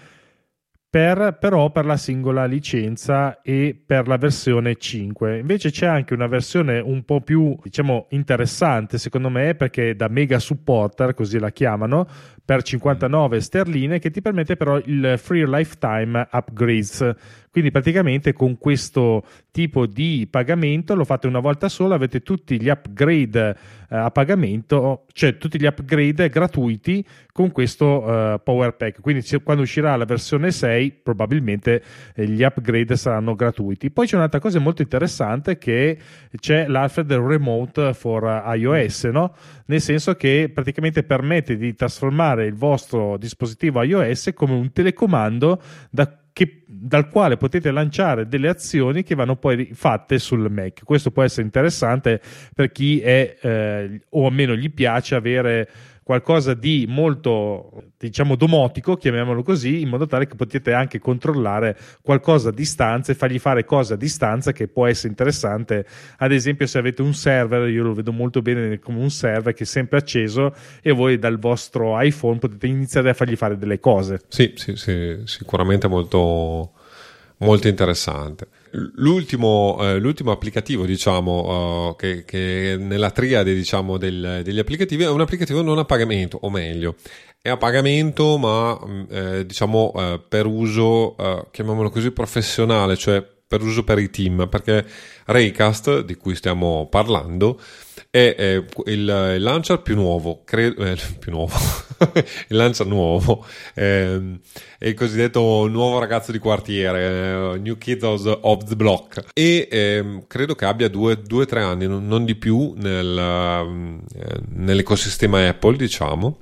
per, però per la singola licenza e per la versione 5. Invece c'è anche una versione un po' più, diciamo, interessante secondo me perché da mega supporter, così la chiamano, per 59 sterline che ti permette però il free lifetime upgrades quindi praticamente con questo tipo di pagamento lo fate una volta sola, avete tutti gli upgrade eh, a pagamento, cioè tutti gli upgrade gratuiti con questo eh, Power Pack. Quindi quando uscirà la versione 6 probabilmente eh, gli upgrade saranno gratuiti. Poi c'è un'altra cosa molto interessante che c'è l'Alfred Remote for iOS, no? nel senso che praticamente permette di trasformare il vostro dispositivo iOS come un telecomando da che, dal quale potete lanciare delle azioni che vanno poi fatte sul Mac. Questo può essere interessante per chi è eh, o almeno gli piace avere qualcosa di molto, diciamo, domotico, chiamiamolo così, in modo tale che potete anche controllare qualcosa a distanza e fargli fare cose a distanza che può essere interessante. Ad esempio, se avete un server, io lo vedo molto bene come un server che è sempre acceso e voi dal vostro iPhone potete iniziare a fargli fare delle cose. Sì, sì, sì sicuramente molto, molto interessante. L'ultimo, eh, l'ultimo, applicativo, diciamo, uh, che, che, nella triade diciamo, del, degli applicativi è un applicativo non a pagamento, o meglio, è a pagamento, ma mm, eh, diciamo eh, per uso, eh, chiamiamolo così, professionale, cioè per uso per i team, perché Raycast, di cui stiamo parlando, è, è il, il, launcher più nuovo, credo, eh, più nuovo, il launcher nuovo, eh, è il cosiddetto nuovo ragazzo di quartiere, eh, New Kids of the Block, e ehm, credo che abbia due o tre anni, non, non, di più, nel, eh, nell'ecosistema Apple, diciamo.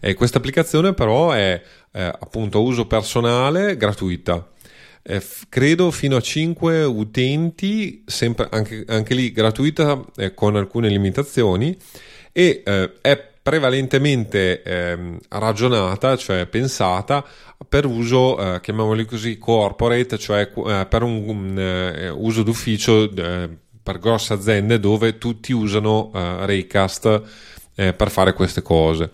E questa applicazione però è appunto a uso personale gratuita eh, credo fino a 5 utenti, sempre, anche, anche lì gratuita eh, con alcune limitazioni e eh, è prevalentemente ehm, ragionata, cioè pensata per uso, eh, chiamiamoli così, corporate, cioè eh, per un, un eh, uso d'ufficio per grosse aziende dove tutti usano Raycast per fare queste cose.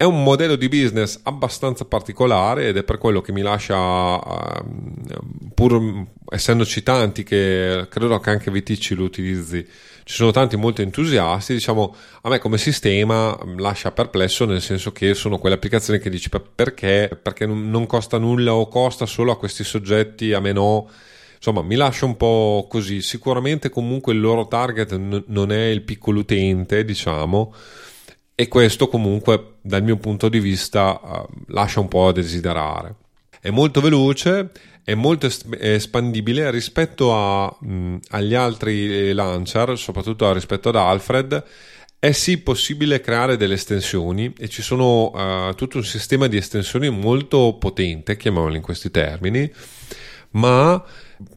È un modello di business abbastanza particolare ed è per quello che mi lascia, uh, pur essendoci tanti che credo che anche VTC lo utilizzi, ci sono tanti molto entusiasti, diciamo a me come sistema lascia perplesso nel senso che sono quelle applicazioni che dici perché, perché non costa nulla o costa solo a questi soggetti, a me no? Insomma mi lascia un po' così. Sicuramente comunque il loro target n- non è il piccolo utente diciamo e questo comunque dal mio punto di vista uh, lascia un po' a desiderare. È molto veloce, è molto espandibile rispetto a, mh, agli altri launcher, soprattutto rispetto ad Alfred. È sì possibile creare delle estensioni e ci sono uh, tutto un sistema di estensioni molto potente, chiamiamolo in questi termini, ma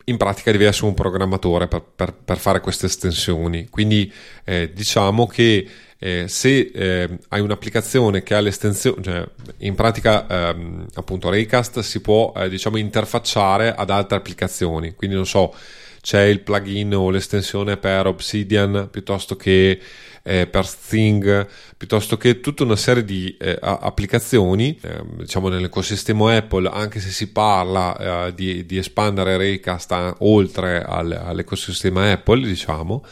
in pratica devi essere un programmatore per, per, per fare queste estensioni. Quindi eh, diciamo che eh, se eh, hai un'applicazione che ha l'estensione, cioè in pratica ehm, appunto Raycast si può eh, diciamo interfacciare ad altre applicazioni, quindi non so, c'è il plugin o l'estensione per Obsidian piuttosto che eh, per Thing, piuttosto che tutta una serie di eh, applicazioni, eh, diciamo nell'ecosistema Apple, anche se si parla eh, di, di, espandere Raycast a, oltre al, all'ecosistema Apple, diciamo,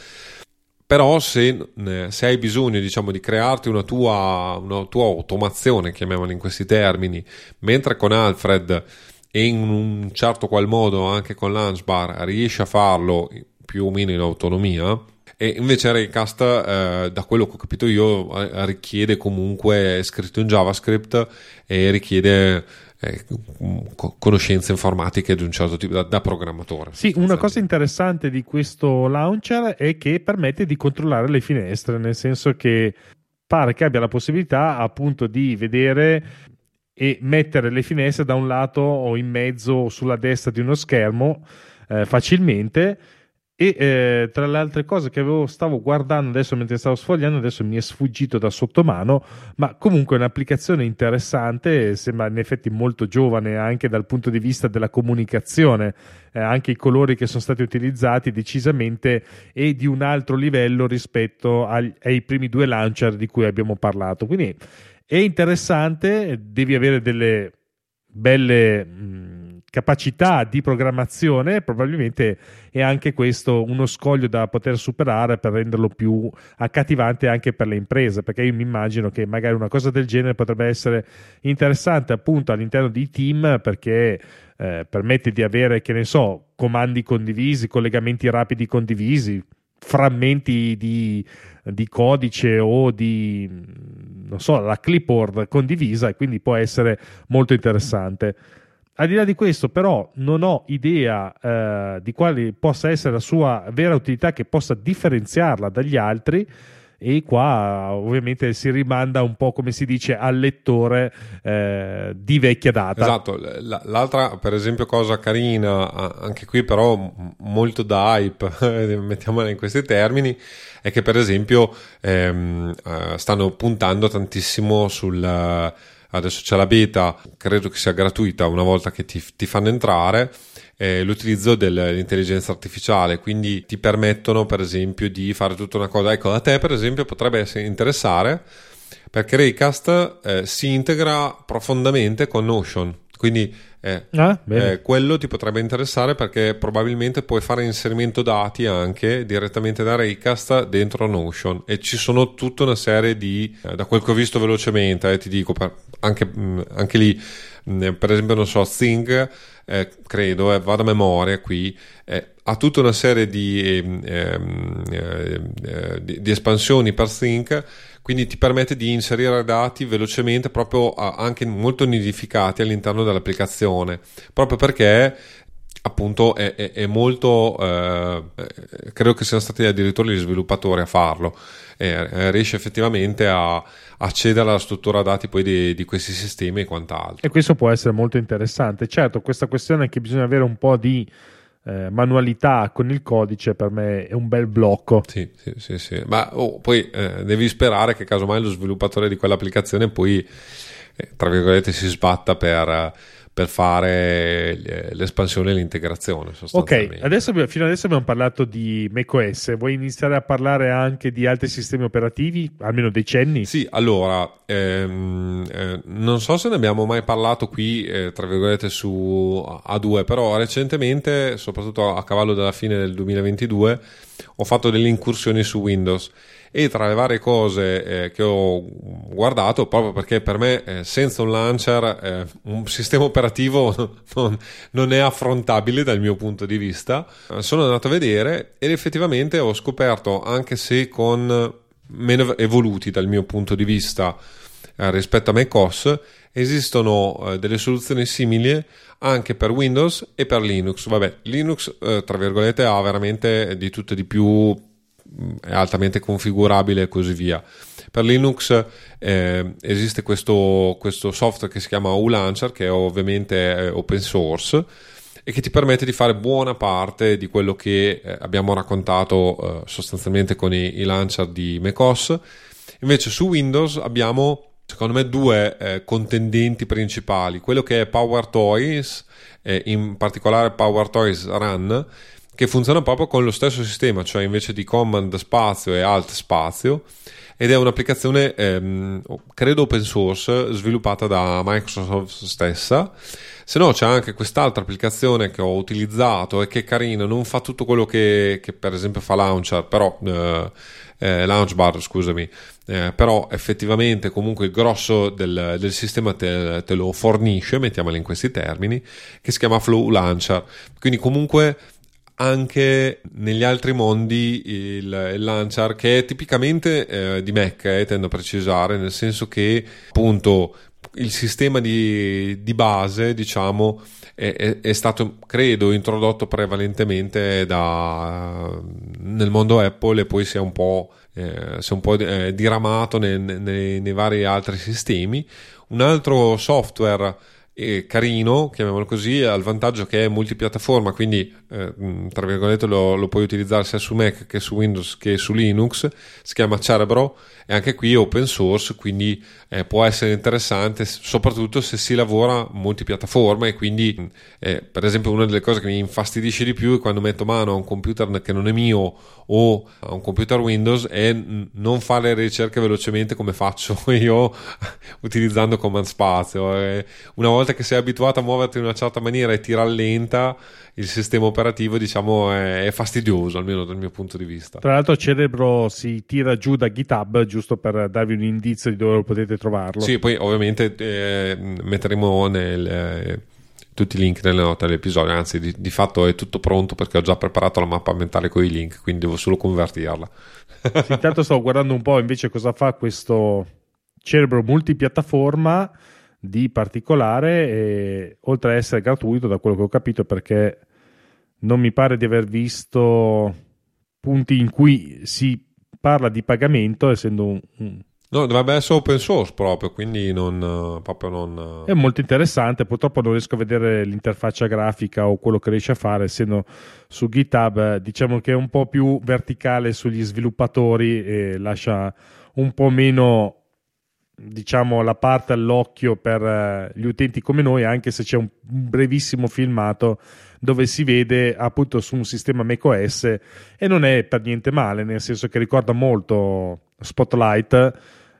però se, se, hai bisogno diciamo, di crearti una tua, una tua automazione, chiamiamola in questi termini, mentre con Alfred e in un certo qual modo anche con Launchbar riesci a farlo più o meno in autonomia, e invece Raycast, eh, da quello che ho capito io, eh, richiede comunque scritto in JavaScript e richiede eh, conoscenze informatiche di un certo tipo da, da programmatore. Sì, una cosa interessante di questo launcher è che permette di controllare le finestre, nel senso che pare che abbia la possibilità appunto di vedere e mettere le finestre da un lato o in mezzo o sulla destra di uno schermo eh, facilmente E eh, tra le altre cose che avevo, stavo guardando adesso mentre stavo sfogliando, adesso mi è sfuggito da sotto mano, ma comunque è un'applicazione interessante, sembra in effetti molto giovane anche dal punto di vista della comunicazione, eh, anche i colori che sono stati utilizzati decisamente e di un altro livello rispetto agli, ai primi due launcher di cui abbiamo parlato. Quindi è interessante, devi avere delle belle... Mh, capacità di programmazione, probabilmente è anche questo uno scoglio da poter superare per renderlo più accattivante anche per le imprese, perché io mi immagino che magari una cosa del genere potrebbe essere interessante appunto all'interno di team perché eh, permette di avere, che ne so, comandi condivisi, collegamenti rapidi condivisi, frammenti di, di codice o di non so, la clipboard condivisa e quindi può essere molto interessante. Al di là di questo, però, non ho idea eh, di quale possa essere la sua vera utilità che possa differenziarla dagli altri. E qua ovviamente si rimanda un po' come si dice al lettore eh, di vecchia data. Esatto, l'altra per esempio cosa carina, anche qui però molto da hype, mettiamola in questi termini, è che per esempio ehm, eh, stanno puntando tantissimo sul adesso c'è la beta, credo che sia gratuita una volta che ti, ti fanno entrare. Eh, l'utilizzo dell'intelligenza artificiale, quindi ti permettono per esempio di fare tutta una cosa. Ecco, a te per esempio potrebbe interessare perché Raycast eh, si integra profondamente con Notion, quindi eh, ah, eh, quello ti potrebbe interessare perché probabilmente puoi fare inserimento dati anche direttamente da Raycast dentro Notion e ci sono tutta una serie di, eh, da quel che ho visto velocemente, eh, ti dico, per, anche, mh, mm, anche, lì, mh, mm, per esempio, non so, Thing, eh, credo, eh, vado a memoria qui, ha tutta una serie di, ehm, ehm, di, di espansioni per Think quindi ti permette di inserire dati velocemente proprio anche molto nidificati all'interno dell'applicazione. Proprio perché appunto è, è, è molto eh, credo che siano stati addirittura gli sviluppatori a farlo. Eh, riesce effettivamente a accedere alla struttura dati poi di, di, questi sistemi e quant'altro. E questo può essere molto interessante. Certo questa questione è che bisogna avere un po' di eh, manualità con il codice per me è un bel blocco. Sì, sì, sì, sì. ma oh, poi eh, devi sperare che casomai lo sviluppatore di quell'applicazione poi, eh, tra virgolette, si sbatta per per fare l'espansione e l'integrazione. Ok, adesso, fino adesso abbiamo parlato di macOS, vuoi iniziare a parlare anche di altri sistemi operativi, almeno decenni? Sì, allora, ehm, eh, non so se ne abbiamo mai parlato qui, eh, tra virgolette, su A2, però recentemente, soprattutto a cavallo della fine del 2022, ho fatto delle incursioni su Windows e tra le varie cose eh, che ho guardato, proprio perché per me eh, senza un launcher eh, un sistema operativo non, non, è affrontabile dal mio punto di vista, eh, sono andato a vedere ed effettivamente ho scoperto, anche se con meno evoluti dal mio punto di vista eh, rispetto a macOS, esistono eh, delle soluzioni simili anche per Windows e per Linux. Vabbè, Linux, tra virgolette, ha veramente di tutto e di più è altamente configurabile e così via. Per Linux eh, esiste questo, questo, software che si chiama ULauncher, che è ovviamente è open source e che ti permette di fare buona parte di quello che eh, abbiamo raccontato eh, sostanzialmente con i, i, launcher di macOS. Invece su Windows abbiamo secondo me due eh, contendenti principali, quello che è PowerToys, eh, in particolare PowerToys Run, che funziona proprio con lo stesso sistema, cioè invece di command spazio e alt spazio, ed è un'applicazione, ehm, credo open source, sviluppata da Microsoft stessa. Se no c'è anche quest'altra applicazione che ho utilizzato e che è carina, non fa tutto quello che, che per esempio fa Launcher, però... Eh, eh, Launchbar, scusami, eh, però effettivamente comunque il grosso del, del sistema te, te, lo fornisce, mettiamolo in questi termini, che si chiama Flow Launcher. Quindi comunque anche negli altri mondi il, il launcher che è tipicamente eh, di Mac, eh, tendo a precisare, nel senso che appunto il sistema di, di base, diciamo, è, è, è, stato, credo, introdotto prevalentemente da, nel mondo Apple e poi si è un po', eh, è un po' eh, diramato nei, nei, nei vari altri sistemi. Un altro software eh, carino, chiamiamolo così, ha il vantaggio che è multipiattaforma, quindi eh, tra virgolette lo, lo, puoi utilizzare sia su Mac che su Windows che su Linux, si chiama Cerebro e anche qui è open source, quindi eh, può essere interessante soprattutto se si lavora multipiattaforma e quindi eh, per esempio una delle cose che mi infastidisce di più è quando metto mano a un computer che non è mio o a un computer Windows è non fare le ricerche velocemente come faccio io utilizzando command spazio. Una volta che sei abituato a muoverti in una certa maniera e ti rallenta il sistema operativo diciamo è, fastidioso almeno dal mio punto di vista. Tra l'altro Cerebro si tira giù da GitHub giusto per darvi un indizio di dove potete trovarlo. Sì poi ovviamente eh, metteremo nel, eh, tutti i link nelle note dell'episodio anzi di, di, fatto è tutto pronto perché ho già preparato la mappa mentale con i link quindi devo solo convertirla. Sì, intanto sto guardando un po' invece cosa fa questo Cerebro multipiattaforma di particolare e oltre ad essere gratuito da quello che ho capito perché non mi pare di aver visto punti in cui si parla di pagamento essendo un, un No, dovrebbe essere open source proprio, quindi non, proprio non... È molto interessante, purtroppo non riesco a vedere l'interfaccia grafica o quello che riesce a fare, essendo su GitHub diciamo che è un po' più verticale sugli sviluppatori e lascia un po' meno diciamo la parte all'occhio per eh, gli utenti come noi anche se c'è un brevissimo filmato dove si vede appunto su un sistema macOS e non è per niente male nel senso che ricorda molto Spotlight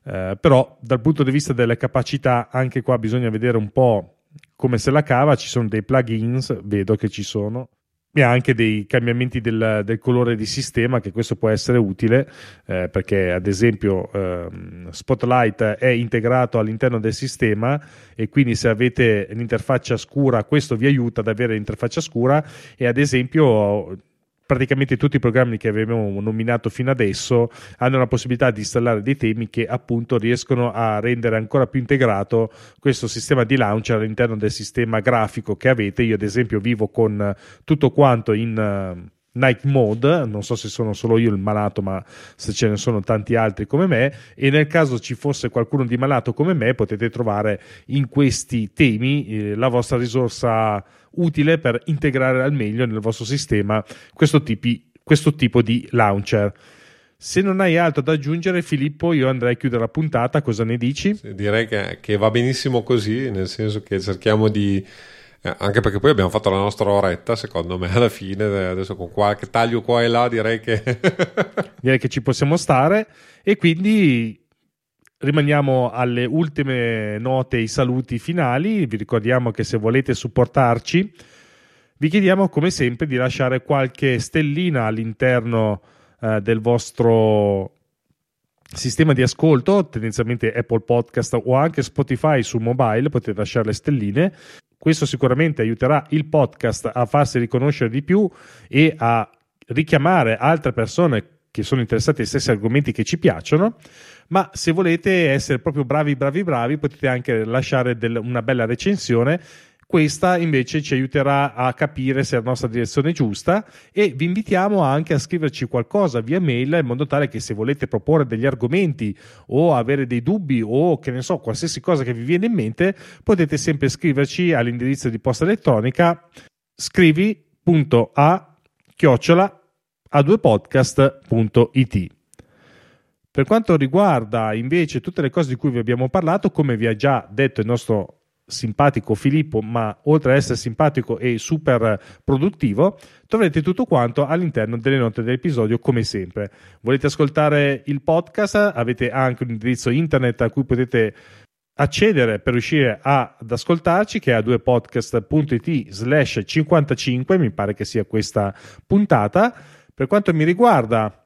eh, però dal punto di vista delle capacità anche qua bisogna vedere un po' come se la cava ci sono dei plugins vedo che ci sono e anche dei cambiamenti del, del, colore di sistema che questo può essere utile eh, perché ad esempio eh, Spotlight è integrato all'interno del sistema e quindi se avete l'interfaccia scura questo vi aiuta ad avere l'interfaccia scura e ad esempio praticamente tutti i programmi che avevamo nominato fino adesso hanno la possibilità di installare dei temi che appunto riescono a rendere ancora più integrato questo sistema di launcher all'interno del sistema grafico che avete. Io ad esempio vivo con tutto quanto in uh, night mode, non so se sono solo io il malato, ma se ce ne sono tanti altri come me, e nel caso ci fosse qualcuno di malato come me, potete trovare in questi temi eh, la vostra risorsa utile per integrare al meglio nel vostro sistema questo, tipi, questo tipo di launcher. Se non hai altro da aggiungere, Filippo, io andrei a chiudere la puntata. Cosa ne dici? Sì, direi che, che, va benissimo così, nel senso che cerchiamo di. Eh, anche perché poi abbiamo fatto la nostra oretta, secondo me, alla fine. Adesso con qualche taglio qua e là, direi che. direi che ci possiamo stare. E quindi rimaniamo alle ultime note i saluti finali. Vi ricordiamo che se volete supportarci, vi chiediamo come sempre di lasciare qualche stellina all'interno eh, del vostro sistema di ascolto, tendenzialmente Apple Podcast o anche Spotify sul mobile, potete lasciare le stelline. Questo sicuramente aiuterà il podcast a farsi riconoscere di più e a richiamare altre persone che sono interessate ai stessi argomenti che ci piacciono ma se volete essere proprio bravi, bravi, bravi, potete anche lasciare del, una bella recensione. Questa invece ci aiuterà a capire se è la nostra direzione giusta e vi invitiamo anche a scriverci qualcosa via mail in modo tale che se volete proporre degli argomenti o avere dei dubbi o che ne so, qualsiasi cosa che vi viene in mente, potete sempre scriverci all'indirizzo di posta elettronica scrivi.a chiocciola a2podcast.it. Per quanto riguarda invece tutte le cose di cui vi abbiamo parlato, come vi ha già detto il nostro simpatico Filippo, ma oltre ad essere simpatico e super produttivo, troverete tutto quanto all'interno delle note dell'episodio come sempre. Volete ascoltare il podcast? Avete anche un indirizzo internet a cui potete accedere per riuscire a, ad ascoltarci che è a 2podcast.it slash 55 mi pare che sia questa puntata per quanto mi riguarda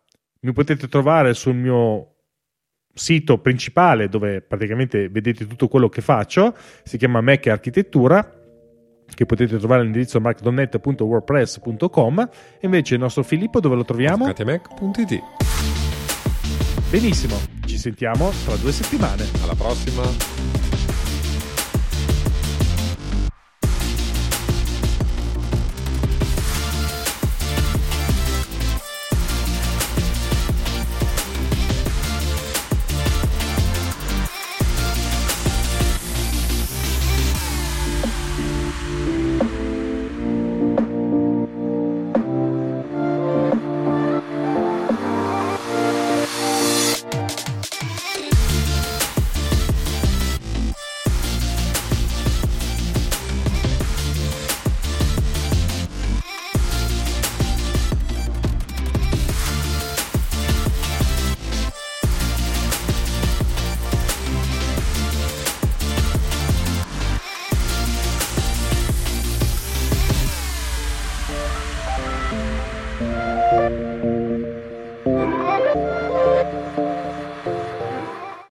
mi potete trovare sul mio sito principale dove praticamente vedete tutto quello che faccio, si chiama Mac Architettura che potete trovare all'indirizzo markdonnet.wordpress.com e invece il nostro Filippo dove lo troviamo? Mac.it Benissimo, ci sentiamo tra due settimane. Alla prossima!